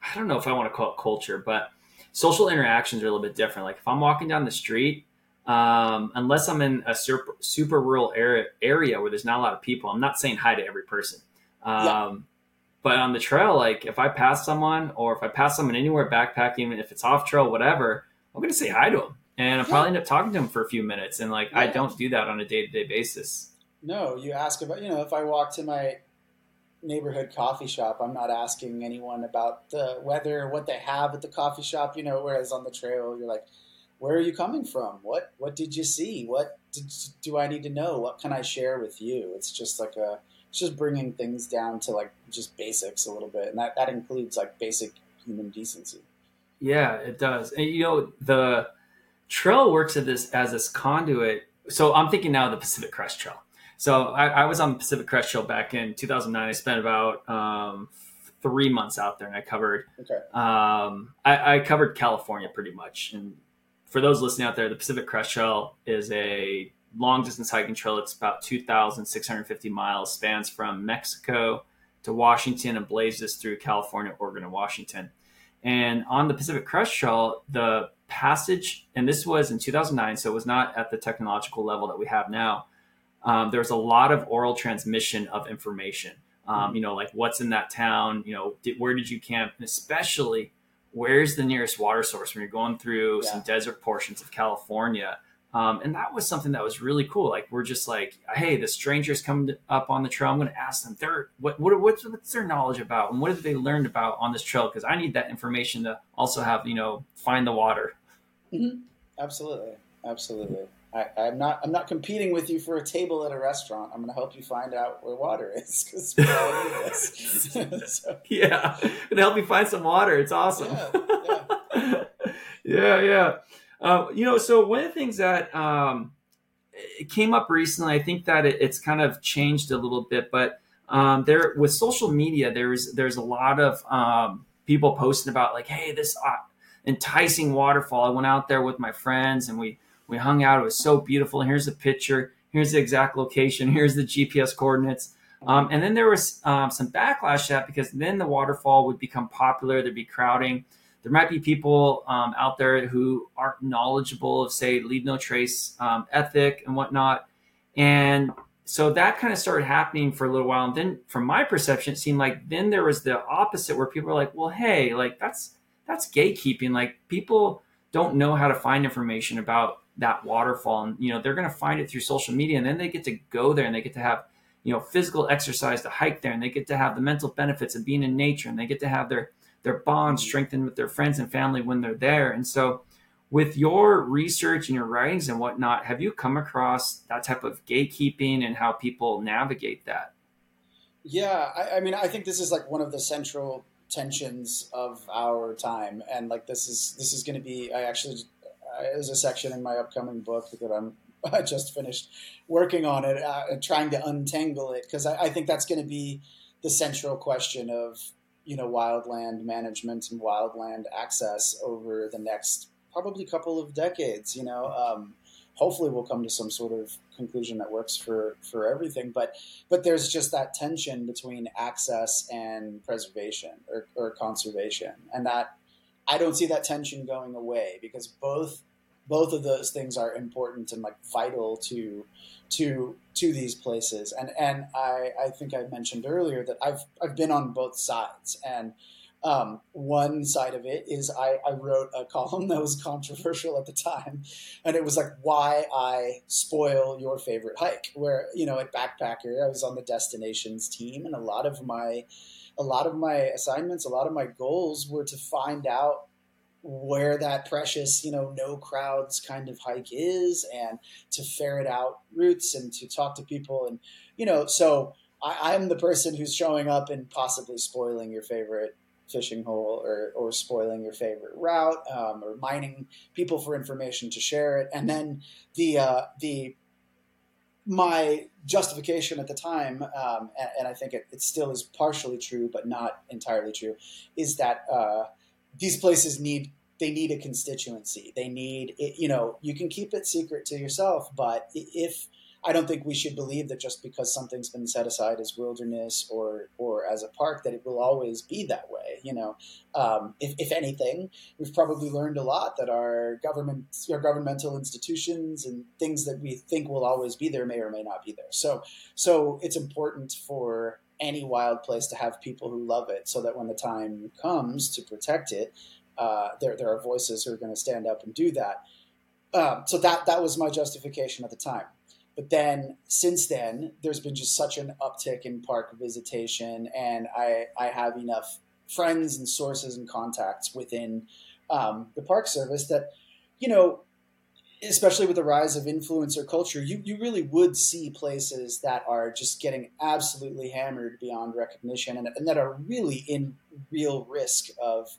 I don't know if I want to call it culture, but social interactions are a little bit different. Like if I'm walking down the street, um, unless I'm in a super, super rural area, area where there's not a lot of people, I'm not saying hi to every person. Um, yeah. But on the trail, like if I pass someone or if I pass someone anywhere backpacking, even if it's off trail, whatever, I'm going to say hi to them. And I'll yeah. probably end up talking to them for a few minutes. And like, yeah. I don't do that on a day to day basis. No, you ask about, you know, if I walk to my neighborhood coffee shop, I'm not asking anyone about the weather or what they have at the coffee shop, you know, whereas on the trail, you're like, where are you coming from? What, what did you see? What did, do I need to know? What can I share with you? It's just like a, it's just bringing things down to like just basics a little bit. And that, that includes like basic human decency. Yeah, it does. And you know, the trail works at this as this conduit. So I'm thinking now of the Pacific Crest Trail so I, I, was on the Pacific Crest Trail back in 2009. I spent about um, three months out there, and I covered. Okay. Um, I, I, covered California pretty much. And for those listening out there, the Pacific Crest Trail is a long distance hiking trail. It's about 2,650 miles, spans from Mexico to Washington, and blazes through California, Oregon, and Washington. And on the Pacific Crest Trail, the passage, and this was in 2009, so it was not at the technological level that we have now um, there's a lot of oral transmission of information. Um, you know, like what's in that town, you know, did, where did you camp, and especially where's the nearest water source when you're going through yeah. some desert portions of California. Um, and that was something that was really cool. Like we're just like, hey, the strangers come up on the trail. I'm going to ask them their what, what what's, what's their knowledge about and what have they learned about on this trail? Because I need that information to also have you know find the water. Mm-hmm. Absolutely, absolutely. I, am not. I'm not competing with you for a table at a restaurant. I'm going to help you find out where water is because we all need this. <laughs> so. Yeah, and help you find some water. It's awesome. Yeah, <laughs> yeah, yeah. yeah. Uh, you know, so one of the things that um, came up recently, I think that it, it's kind of changed a little bit, but um, there with social media, there's there's a lot of um, people posting about like, hey, this uh, enticing waterfall. I went out there with my friends and we we hung out. It was so beautiful. Here's the picture. Here's the exact location. <laughs> Here's the GPS coordinates. Um, and then there was um, some backlash to that because then the waterfall would become popular. There'd be crowding. There might be people um, out there who aren't knowledgeable of, say, leave no trace um, ethic and whatnot. And so that kind of started happening for a little while. And then, from my perception, it seemed like then there was the opposite, where people were like, "Well, hey, like that's that's gatekeeping. Like people don't know how to find information about that waterfall and you know they're going to find it through social media and then they get to go there and they get to have you know physical exercise to hike there and they get to have the mental benefits of being in nature and they get to have their their bond mm-hmm. strengthened with their friends and family when they're there and so with your research and your writings and whatnot have you come across that type of gatekeeping and how people navigate that? Yeah I, I mean i think this is like one of the central tensions of our time and like this is this is going to be i actually there's a section in my upcoming book that I'm <laughs> I just finished working on it, uh, trying to untangle it because I, I, think that's going to be the central question of you know wildland management and wildland access over the next probably couple of decades. You know, um, hopefully we'll come to some sort of conclusion that works for for everything. But but there's just that tension between access and preservation or, or conservation, and that I don't see that tension going away because both both of those things are important and like vital to to to these places. And and I I think I mentioned earlier that I've I've been on both sides and. Um, one side of it is I, I wrote a <laughs> column that was controversial at the time, and it was like why I spoil your favorite hike. Where you know at Backpacker, I was on the destinations team, and a lot of my a lot of my assignments, a lot of my goals were to find out where that precious, you know, no crowds kind of hike is and to ferret out routes and to talk to people. And, you know, so I, am the person who's showing up and possibly spoiling your favorite fishing hole or, or spoiling your favorite route um, or mining people for information to share it. And then the, uh, the, my justification at the time, um, and, and, I think it, it, still is partially true, but not entirely true, is that uh, these places need they need a constituency. They need you know you can keep it secret to yourself, but if I don't think we should believe that just because something's been set aside as wilderness or or as a park that it will always be that way. You know, um, if, if anything, we've probably learned a lot that our government, our governmental institutions, and things that we think will always be there may or may not be there. So so it's important for any wild place to have people who love it, so that when the time comes to protect it, uh, there there are voices who are going to stand up and do that. Um, so that that was my justification at the time. But then since then, there's been just such an uptick in park visitation, and I, I have enough friends and sources and contacts within um, the Park Service that, you know, especially with the rise of influencer culture, you, you really would see places that are just getting absolutely hammered beyond recognition and, and that are really in real risk of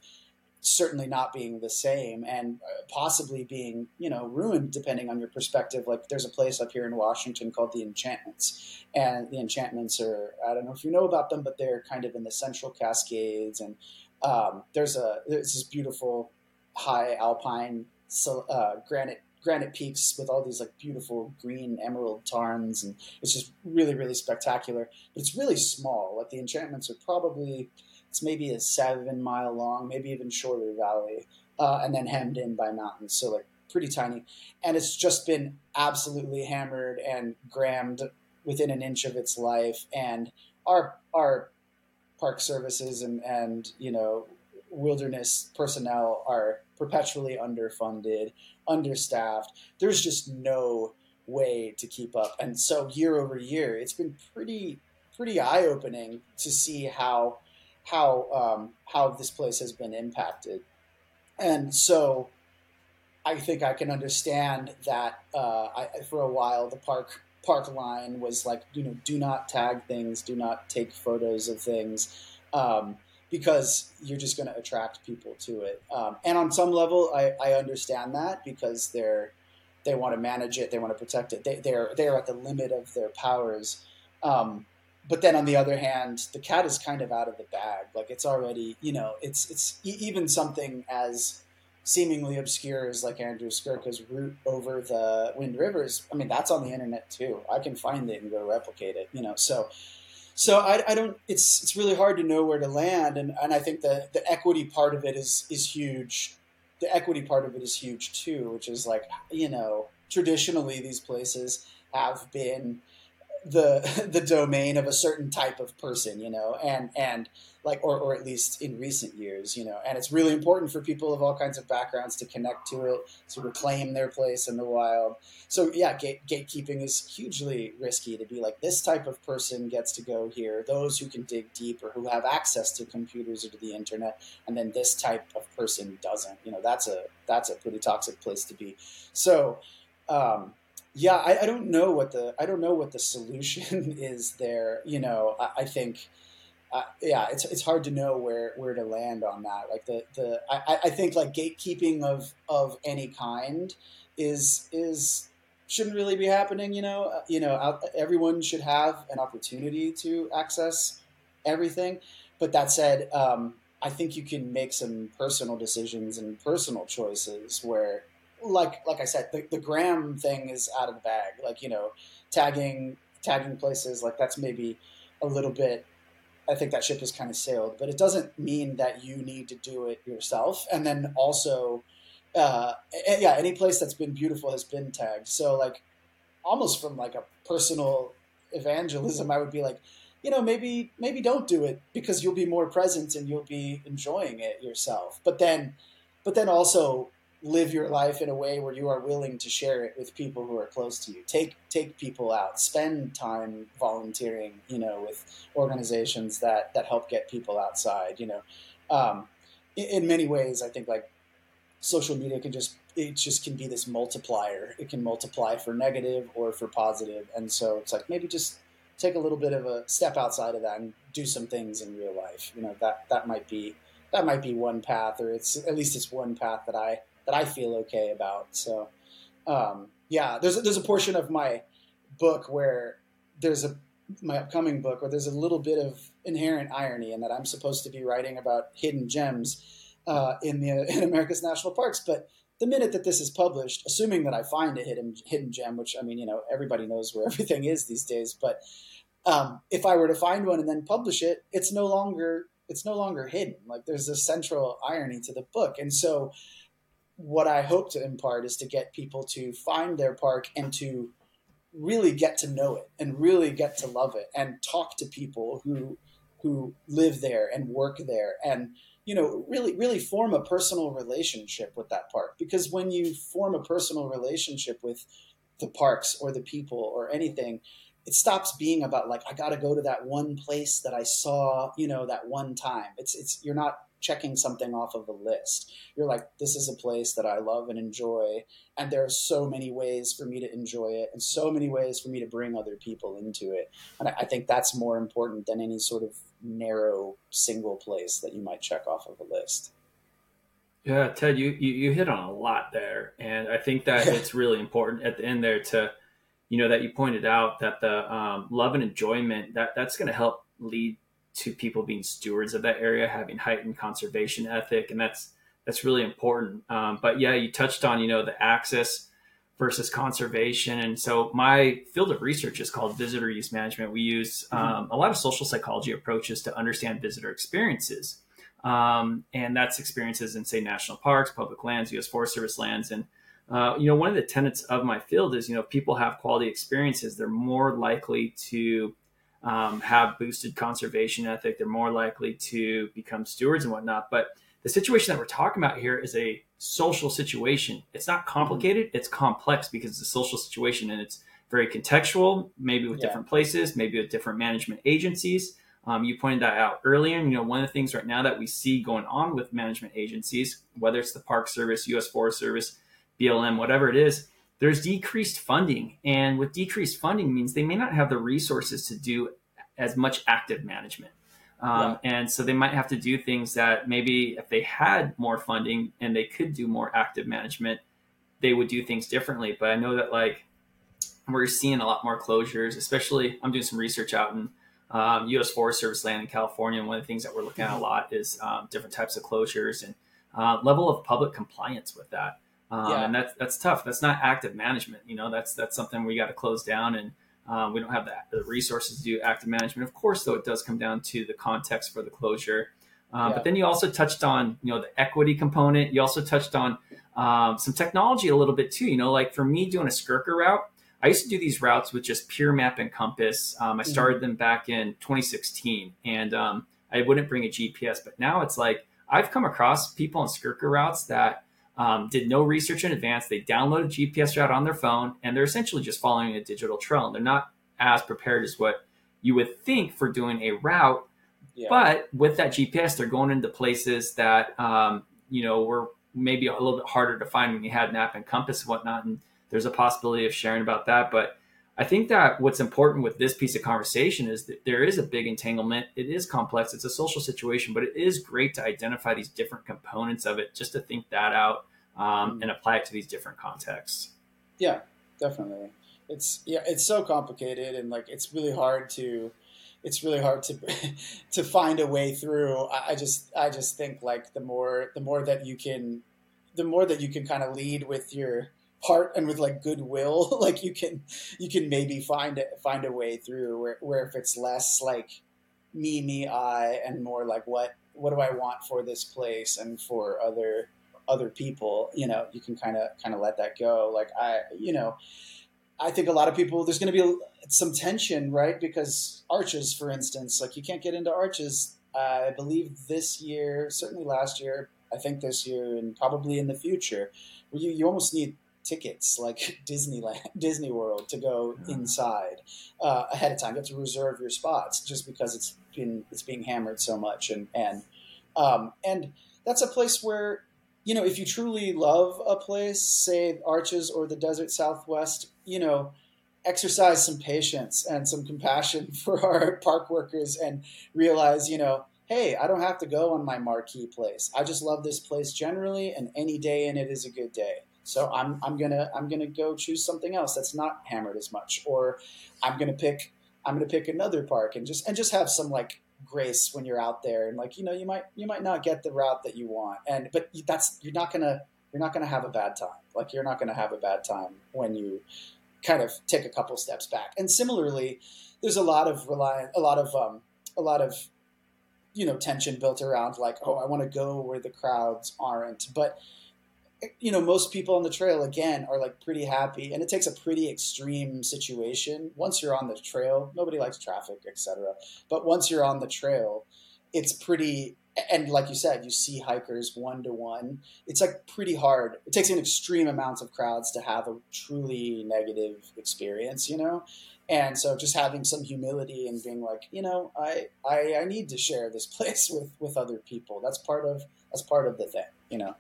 certainly not being the same and uh, possibly being you know ruined depending on your perspective. Like there's a place up here in washington called the enchantments and the enchantments are i don't know if you know about them but they're kind of in the central cascades and um, there's a there's this beautiful high alpine uh, granite granite peaks with all these like beautiful green emerald tarns and it's just really really spectacular but it's really small like the enchantments are probably it's maybe a seven mile long, maybe even shorter valley, uh, and then hemmed in by mountains. So like pretty tiny, and it's just been absolutely hammered and grammed within an inch of its life. And our our park services and and you know wilderness personnel are perpetually underfunded, understaffed. There's just no way to keep up. And so year over year, it's been pretty pretty eye opening to see how how um, how this place has been impacted, and so I think I can understand that. Uh, I, for a while, the park park line was like, you know, do not tag things, do not take photos of things, um, because you're just going to attract people to it. Um, and on some level, I, I understand that because they're they want to manage it, they want to protect it. They, they're they're at the limit of their powers. Um, but then on the other hand, the cat is kind of out of the bag. Like it's already, you know, it's it's even something as seemingly obscure as like Andrew Skurka's route over the Wind Rivers. I mean, that's on the internet too. I can find it and go replicate it. You know, so so I, I don't. It's it's really hard to know where to land, and and I think the the equity part of it is is huge. The equity part of it is huge too, which is like you know traditionally these places have been the <laughs> the domain of a certain type of person, you know, and and like or or at least in recent years, you know, and it's really important for people of all kinds of backgrounds to connect to it, to reclaim their place in the wild. So yeah, gate, gatekeeping is hugely risky to be like this type of person gets to go here, those who can dig deep or who have access to computers or to the internet, and then this type of person doesn't. You know, that's a that's a pretty toxic place to be. So. Um, yeah, I, I, don't know what the I don't know what the solution <laughs> is there. You know, I, I think, uh, yeah, it's it's hard to know where where to land on that. Like the the I, I think like gatekeeping of of any kind is is shouldn't really be happening. You know, uh, you know, everyone should have an opportunity to access everything. But that said, um, I think you can make some personal decisions and personal choices where like like I said, the, the gram thing is out of the bag. Like you know, tagging tagging places like that's maybe a little bit. I think that ship has kind of sailed, but it doesn't mean that you need to do it yourself. And then also, uh, yeah, any place that's been beautiful has been tagged. So like, almost from like a personal evangelism, I would be like, you know, maybe maybe don't do it because you'll be more present and you'll be enjoying it yourself. But then, but then also live your life in a way where you are willing to share it with people who are close to you. Take take people out. Spend time volunteering. You know, with organizations that that help get people outside. You know, um, in, in, many ways, I think like social media can just it just can be this multiplier. It can multiply for negative or for positive. positive, and so it's like maybe just take a little bit of a step outside of that and do some things in real life. You know, that that might be that might be one path, or it's at least it's one path that I that I feel okay about. So, um, yeah, there's a, there's a portion of my book where there's a my upcoming book where there's a little bit of inherent irony in that I'm supposed to be writing about hidden gems uh, in the <laughs> in America's national parks, but the minute that this is published, assuming that I find a hidden hidden gem, which I mean, you know, everybody knows where <laughs> everything is these days, but um, if I were to find one and then publish it, it's no longer it's no longer hidden. Like there's a central irony to the book, and so what I hope to impart is to get people to find their park and to really get to know it and really get to love it and talk to people who who live there and work there and you know really really form a personal relationship with that park because when you form a personal relationship with the parks or the people or anything it stops being about like I got to go to that one place that I saw, you know, that one time. It's it's you're not checking something off of a list. You're like this is a place that I love and enjoy and there are so many ways for me to enjoy it and so many ways for me to bring other people into it. And I, think that's more important than any sort of narrow single place that you might check off of a list. Yeah, Ted, you, you, you hit on a lot there, and I think that it's really important at the end there to you know that you pointed out that the um, love and enjoyment that that's going to help lead to people being stewards of that area having heightened conservation ethic and that's that's really important. Um, but yeah you touched on you know the access versus conservation. And so my field of research is called visitor use management. We use mm-hmm. um, a lot of social psychology approaches to understand visitor experiences. Um, and that's experiences in say national parks public lands u.s forest service lands. And uh, you know, one of the tenets of my field is, you know, if people have quality experiences, they're more likely to um, have boosted conservation ethic. They're more likely to become stewards and whatnot. But the situation that we're talking about here is a social situation. It's not complicated. It's complex because it's a social situation and it's very contextual, maybe with yeah. different places, maybe with different management agencies. Um, you pointed that out earlier. You know, one of the things right now that we see going on with management agencies, whether it's the Park Service, U.S. Forest Service, BLM, whatever it is, there's decreased funding. And with decreased funding means they may not have the resources to do as much active management. Um, yeah. And so they might have to do things that maybe if they had more funding and they could do more active management, they would do things differently. But I know that like we're seeing a lot more closures, especially I'm doing some research out in um, U.S. Forest Service land in California. And one of the things that we're looking at a mm-hmm. lot is um, different types of closures and uh, level of public compliance with that. Um, yeah. and that's that's tough. That's not active management. You know, that's that's something we got to close down, and um, we don't have the, the, resources to do active management. Of course, though, it does come down to the context for the closure. Um, yeah. But then you also touched on you know the equity component. You also touched on um, some technology a little bit too. You know, like for me doing a Skurka route, I used to do these routes with just pure map and compass. Um, I mm-hmm. started mm-hmm. them back in 2016, and um, I wouldn't bring a GPS. But now it's like I've come across people on Skurka routes that um, did no research in advance. They download a GPS route on their phone, and they're essentially just following a digital trail. And they're not as prepared as what you would think for doing a route. Yeah. But with that GPS, they're going into places that um, you know were maybe a little bit harder to find when you had map and compass and whatnot. And there's a possibility of sharing about that. But I think that what's important with this piece of conversation is that there is a big entanglement. It is complex. It's a social situation, but it is great to identify these different components of it, just to think that out um, mm-hmm. and apply it to these different contexts. Yeah, definitely. It's yeah, it's so complicated and like it's really hard to it's really hard to <laughs> to find a way through. I, I just I just think like the more the more that you can the more that you can kind of lead with your heart and with like goodwill, <laughs> like you can you can maybe find it find a way through where, where if it's less like me me I and more like what what do I want for this place and for other other people, you know, you can kind of kind of let that go. Like I, you know, I think a lot of people there's going to be some tension, right? Because arches, for instance, like you can't get into arches. I believe this year, certainly last year, I think this year, and probably in the future, you you almost need tickets like <laughs> Disneyland, Disney World to go yeah. inside uh, ahead of time. You have to reserve your spots just because it's been it's being hammered so much, and and um, and that's a place where you know if you truly love a place, say Arches or the Desert Southwest, you know. Exercise some patience and some compassion <laughs> for our park workers and realize, you know, hey, I don't have to go on my marquee place. I just love this place generally, and any day in it is a good day. So I'm I'm gonna I'm gonna go choose something else that's not hammered as much, or I'm gonna pick I'm gonna pick another park and just and just have some like grace when you're out there and like you know you might you might not get the route that you want. And but that's you're not gonna you're not gonna have a bad time. Like you're not gonna have a bad time when you kind of take a couple steps back. And similarly there's a lot of reliant a lot of um a lot of you know tension built around like oh i want to go where the crowds aren't. But you know most people on the trail again are like pretty happy and it takes a pretty extreme situation. Once you're on the trail nobody likes traffic etc but once you're on the trail it's pretty and like you said you see hikers one to one it's like pretty hard. It takes an extreme amount of crowds to have a truly negative experience you know? And so just having some humility and being like you know i i, I need to share this <laughs> place with with other people. That's part of that's part of the thing you know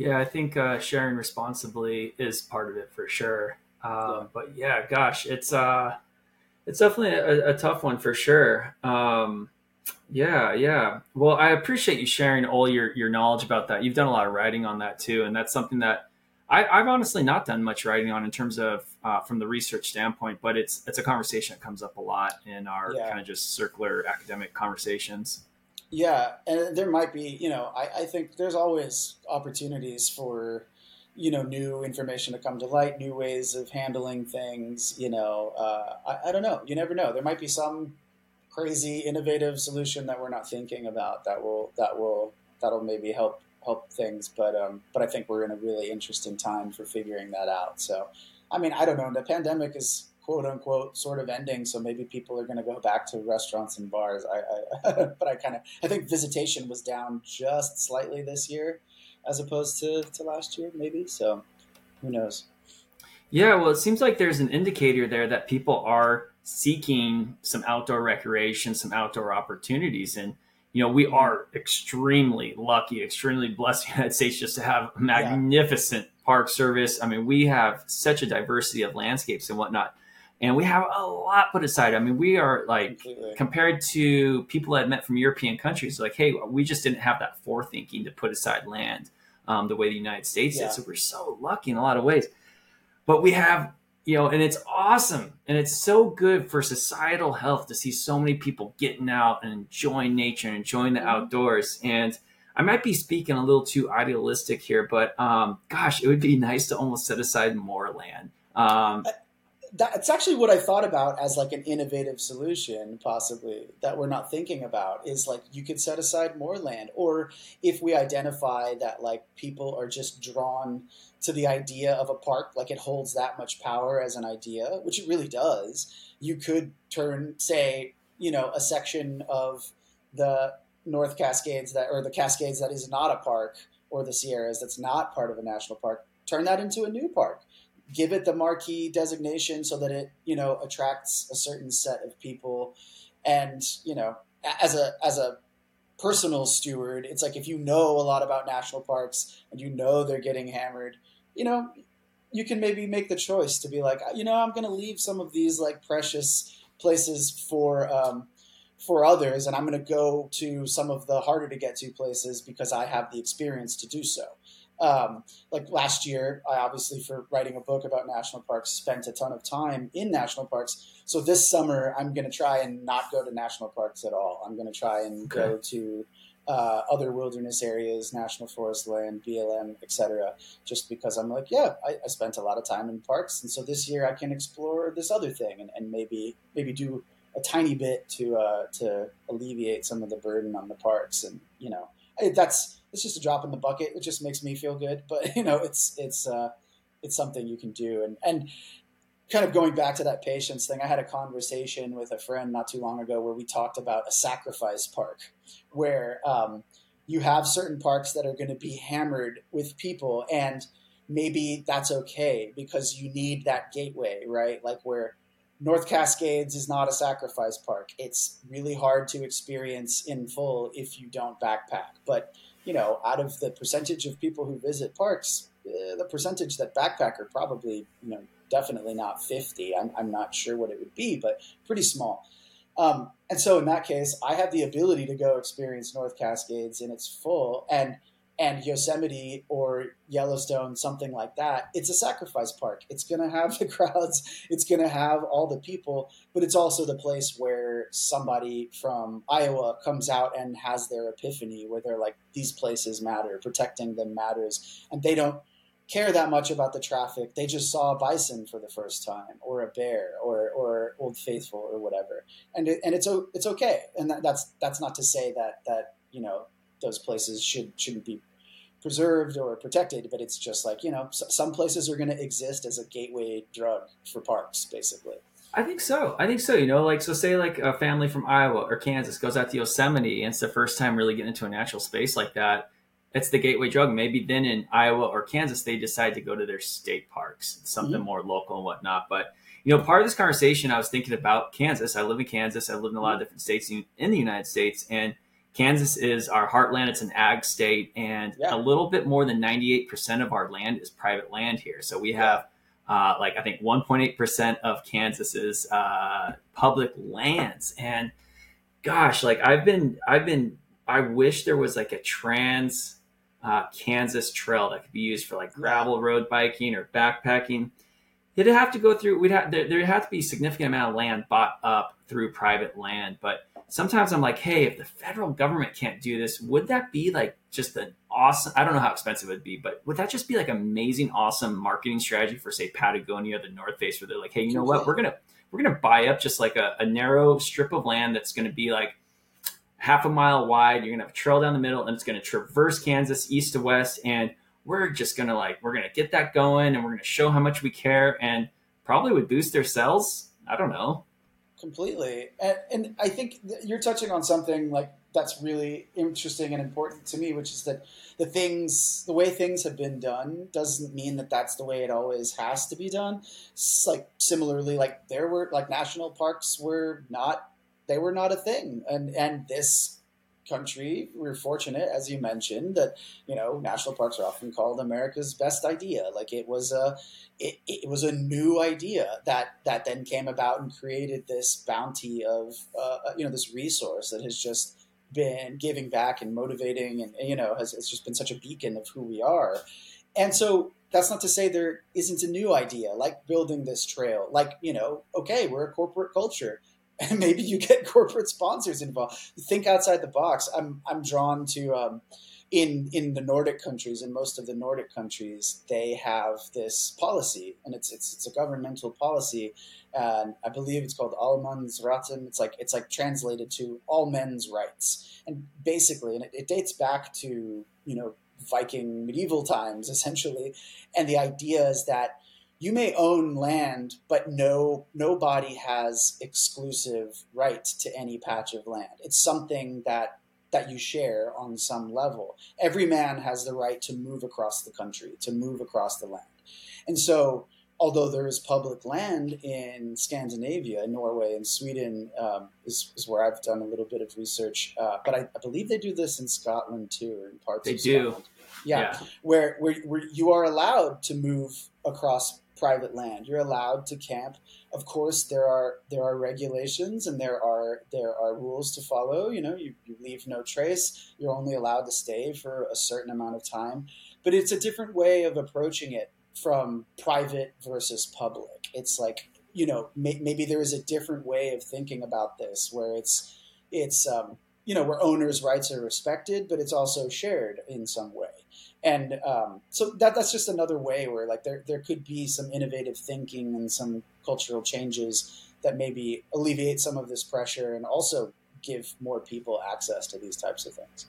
yeah, I think uh, sharing responsibly is part of it for sure. Um, yeah. But yeah, gosh, it's uh, it's definitely a, a tough one for sure. Um, yeah, yeah. Well, I appreciate you sharing all your your knowledge about that. You've done a lot of writing on that too, and that's something that I, have honestly not done much writing on in terms of uh, from the research standpoint. But it's it's a conversation that comes up a lot in our yeah. kind of just circular academic conversations. Yeah, and there might be, you know, I, I think there's always opportunities for, you know, new information to come to light, new ways of handling things. You know, uh, I, I don't know. You never know. There might be some crazy, innovative solution that we're not thinking about that will that will that'll maybe help help things. But um, but I think we're in a really interesting time for figuring that out. So, I mean, I don't know. The pandemic is quote unquote sort of ending. So maybe people are going to go back to restaurants and bars. I, I <laughs> but I kind of I think visitation was down just slightly this year, as opposed to to last year, maybe. So who knows? Yeah, well, it seems like there's an indicator there that people are seeking some outdoor recreation, some outdoor opportunities, and you know we mm-hmm. are extremely lucky, extremely blessed in the United States just to have magnificent yeah. park service. I mean, we have such a diversity of landscapes and whatnot and we have a lot put aside. I mean, we are like Completely. compared to people that met from European countries, like, hey, we just didn't have that forethinking to put aside land um, the way the United States yeah. did. So we're so lucky in a lot of ways. But we have, you know, and it's awesome and it's so good for societal health to see so many people getting out and enjoying nature and enjoying the mm-hmm. outdoors. And I might be speaking a little too idealistic here, but um, gosh, it would be <laughs> nice to almost set aside more land. Um, that's actually what I thought about as like an innovative solution, possibly that we're not thinking about is like you could set aside more land, or if we identify that like people are just drawn to the idea of a park, like it holds that much power as an idea, which it really does. You could turn, say, you know, a section of the North Cascades that, or the Cascades that is not a park, or the Sierras that's not part of a national park, turn that into a new park give it the marquee designation so that it you know attracts a certain set of people. And you know as a as a personal steward it's like if you know a lot about national parks and you know they're getting hammered you know you can maybe make the choice to be like you know i'm going to leave some of these like precious places for um, for others and i'm going to go to some of the harder to get to places because i have the experience to do so um, like last year, I obviously, for writing a book about national parks, spent a ton of time in national parks. So this summer, I'm going to try and not go to national parks at all. I'm going to try and okay. go to uh, other wilderness areas, national forest land, BLM, etc. Just because I'm like, yeah, I, I, spent a lot of time in parks, and so this year I can explore this other thing and, and maybe maybe do a tiny bit to uh, to alleviate some of the burden on the parks. And you know, that's it's just a drop in the bucket. It just makes me feel good, <laughs> but you know, it's it's uh, it's something you can do. And and kind of going back to that patience thing, I had a conversation with a friend not too long ago where we talked about a sacrifice park, where um, you have certain parks that are going to be hammered with people, and maybe that's okay because you need that gateway, right? Like where North Cascades is not a sacrifice park. It's really hard to experience in full if you don't backpack, but you know, out of the percentage of people who visit parks, uh, the percentage that backpacker probably, you know, definitely not 50. I'm, I'm not sure what it would be, but pretty small. Um, and so in that case, I have the ability to go experience North Cascades in its full and and Yosemite or Yellowstone, something like that. It's a sacrifice park. It's going to have <laughs> the crowds. It's going to have all the people, but it's also the place where somebody from Iowa comes out and has their epiphany, where they're like, these places matter, protecting them matters, and they don't care that much about the traffic. They just saw a bison for the first time, or a bear, or or Old Faithful, or whatever, and it, and it's it's okay. And that, that's that's not to say that that you know those places should shouldn't be preserved or protected, but it's just like you know some places are going to exist as a gateway drug for parks, basically. I think so. I think so. You know, like so, say like a family from Iowa or Kansas goes out to Yosemite, and it's the first time really getting into a natural space like that it's the gateway drug. Maybe then in Iowa or Kansas, they decide to go to their state parks, something mm-hmm. more local and whatnot. But you know, part of this conversation, I was thinking about Kansas. I live in Kansas. I live in a lot of mm-hmm. different states in the United States, and Kansas is our heartland. It's an ag state, and yeah. a little bit more than ninety-eight percent of our land is private land here. So we have. Uh, like I think 1.8% of Kansas's uh, public lands, and gosh, like I've been, I've been, I wish there was like a trans uh, Kansas trail that could be used for like gravel road biking or backpacking. It'd have to go through. We'd have there, there'd have to be a significant amount of land bought up through private land. But sometimes I'm like, hey, if the federal government can't do this, would that be like just an awesome? I don't know how expensive it would be, but would that just be like amazing, awesome marketing strategy for say Patagonia, the North Face, where they're like, hey, you know what, we're gonna we're gonna buy up just like a, a narrow strip of land that's gonna be like half a mile wide. You're gonna have a trail down the middle, and it's gonna traverse Kansas east to west. And we're just gonna like we're gonna get that going, and we're gonna show how much we care, and probably would boost their sales. I don't know. Completely, and, and I think you're touching on something like that's really interesting and important to me, which is that the things, the way things have been done, doesn't mean that that's the way it always has to be done. It's like similarly, like there were like national parks were not they were not a thing. And and this country, we're fortunate, as you mentioned, that you know national parks are often called America's best idea. Like it was a it, it was a new idea that that then came about and created this bounty of uh, uh you know this resource that has just been giving back and motivating and you know has, has just been such a beacon of who we are. And so that's not to say there isn't a new idea like building this trail like you know okay we're a corporate culture and <laughs> maybe you get corporate sponsors involved. Think outside the box. I'm I'm drawn to um, in in the Nordic countries, in most of the Nordic countries, they have this policy, and it's it's it's a governmental policy, and I believe it's called Allemannsretten. It's like it's like translated to all men's rights, and basically, and it, it dates back to you know Viking medieval times <laughs> essentially, and the idea is that you may own land, but no nobody has exclusive right to any patch of land. It's something that that you share on some level. Every man has the right to move across the country, to move across the land. And so, although there is public land in Scandinavia, Norway, and Sweden um, is, is, where I've done a little bit of research, uh, but I, I, believe they do this in Scotland too, in parts they of do. Scotland. Yeah, yeah. Where, where, where you are allowed to move across private land. You're allowed to camp. Of course, there are there are regulations and there are there are rules to follow. You know, you, you leave no trace. You're only allowed to stay for a certain amount of time. But it's a different way of approaching it from private versus public. It's like you know may, maybe there is a different way of thinking about this where it's it's um, you know where owners' rights are respected, but it's also shared in some way and um, so that that's just another way where like there there could be some innovative thinking and some cultural changes that maybe alleviate some of this pressure and also give more people access to these types of things.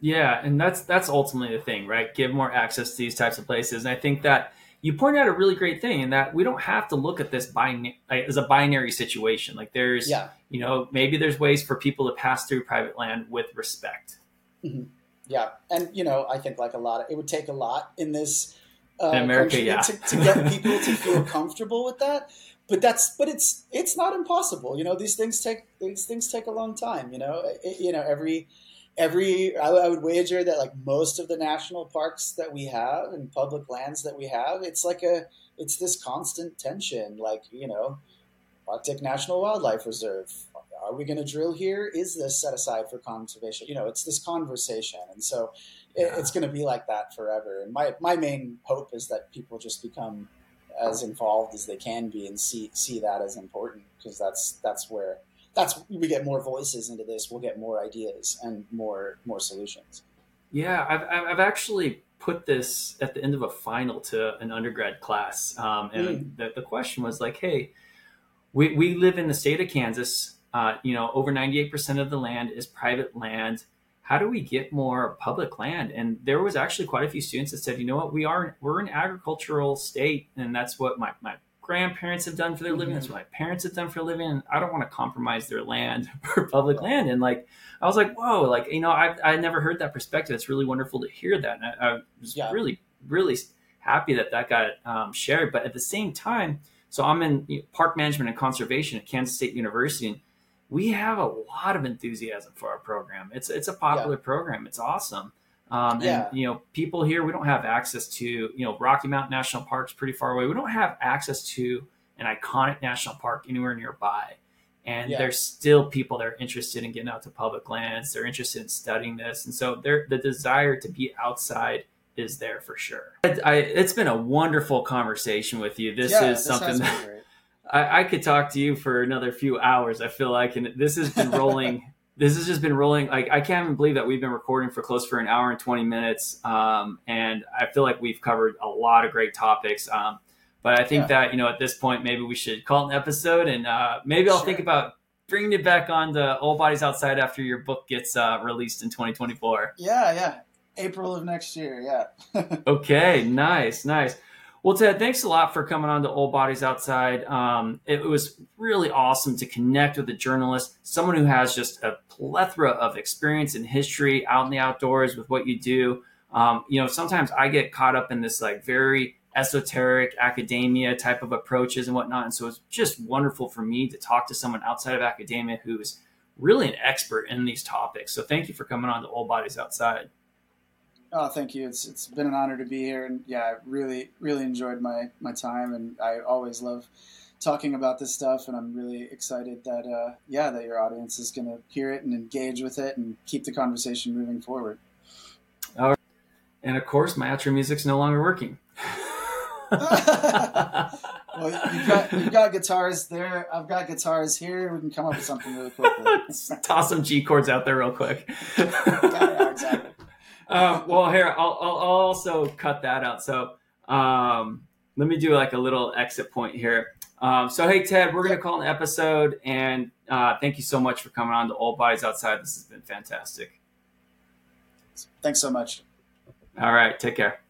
Yeah, and that's that's ultimately the thing, right? Give more access to these types of places, and I think that you point out a really great thing in that we don't have to look at this bin- as a binary situation. Like there's, yeah. you know, maybe there's ways for people to pass through private land with respect. Mm-hmm. Yeah, and you know, I think like a lot of it would take a lot in this uh, in America, yeah, to, to get <laughs> people to feel comfortable with that. But that's but it's it's not impossible. You know, these things take these things take a long time. You know, it, you know every every I, I would wager that like most of the national parks that we have and public lands that we have, it's like a it's this constant tension. Like you know, Arctic National Wildlife Reserve. Are we going to drill here? Is this set aside for conservation? You know, it's this conversation, and so it, it's going to be like that forever. And my my main hope is that people just become as involved as they can be and see see that as important because that's that's where that's we get more voices into this. We'll get more ideas and more more solutions. Yeah, I've I've actually put this at the end of a final to an undergrad class, um, and mm. the, the question was like, hey, we we live in the state of Kansas. Uh, you know, over ninety eight percent of the land is private land how do we get more public land? And there was actually quite a few students that said, you know what, we are we're an agricultural state, and that's what my, my grandparents have done for their living. Mm-hmm. That's what my parents have done for a living. And I don't want to compromise their land <laughs> for public land. And like, I was like, whoa, like, you know, I I never heard that perspective. It's really wonderful to hear that. And I, I was yeah. really, really happy that that got um, shared. But at the same time, so I'm in park management and conservation at Kansas State University. And we have a lot of enthusiasm for our program. It's it's a popular yeah. program. It's awesome. Um, yeah. And, you know, people here, we don't have access to, you know, Rocky Mountain National Park's pretty far away. We don't have access to an iconic national park anywhere nearby. And yeah. there's still people that are interested in getting out to public lands. They're interested in studying this. And so the desire to be outside is there for sure. I, it's been a wonderful conversation with you. This yeah, is something that I, I, could talk to you for another few hours. I feel like, and this has been rolling. <laughs> this has just been rolling. Like I can't even believe that we've been recording for close for an hour and twenty minutes. Um, and I feel like we've covered a lot of great topics. Um, but I think yeah. that you know at this point maybe we should call it an episode, and uh, maybe I'll sure. think about bringing it back on the All Bodies Outside after your book gets uh, released in 2024. Yeah, yeah, April of next year. Yeah. <laughs> okay, nice, nice. Well, Ted, thanks a lot for coming on to All Bodies Outside. Um, it was really awesome to connect with a journalist, someone who has just a plethora of experience and history out in the outdoors with what you do. Um, you know, sometimes I get caught up in this like very esoteric academia type of approaches and whatnot. And so it's just wonderful for me to talk to someone outside of academia who's really an expert in these topics. So thank you for coming on to All Bodies Outside. Oh, thank you. It's it's been an honor to be here, and yeah, I really really enjoyed my my time, and I always love talking about this stuff, and I'm really excited that uh, yeah that your audience is going to hear it and engage with it and keep the conversation moving forward. All right. And of course, my outro music's no longer working. <laughs> well, you've got, you've got guitars there. I've got guitars here. We can come up with something really quickly. <laughs> Toss some G chords out there real quick. <laughs> yeah, exactly. Uh, well, here I'll, I'll, also cut that out. So um, let me do like a little exit point here. Um, so hey Ted, we're gonna call an episode, and uh, thank you so much for coming on to All Bodies Outside. This has been fantastic. Thanks so much. All right, take care.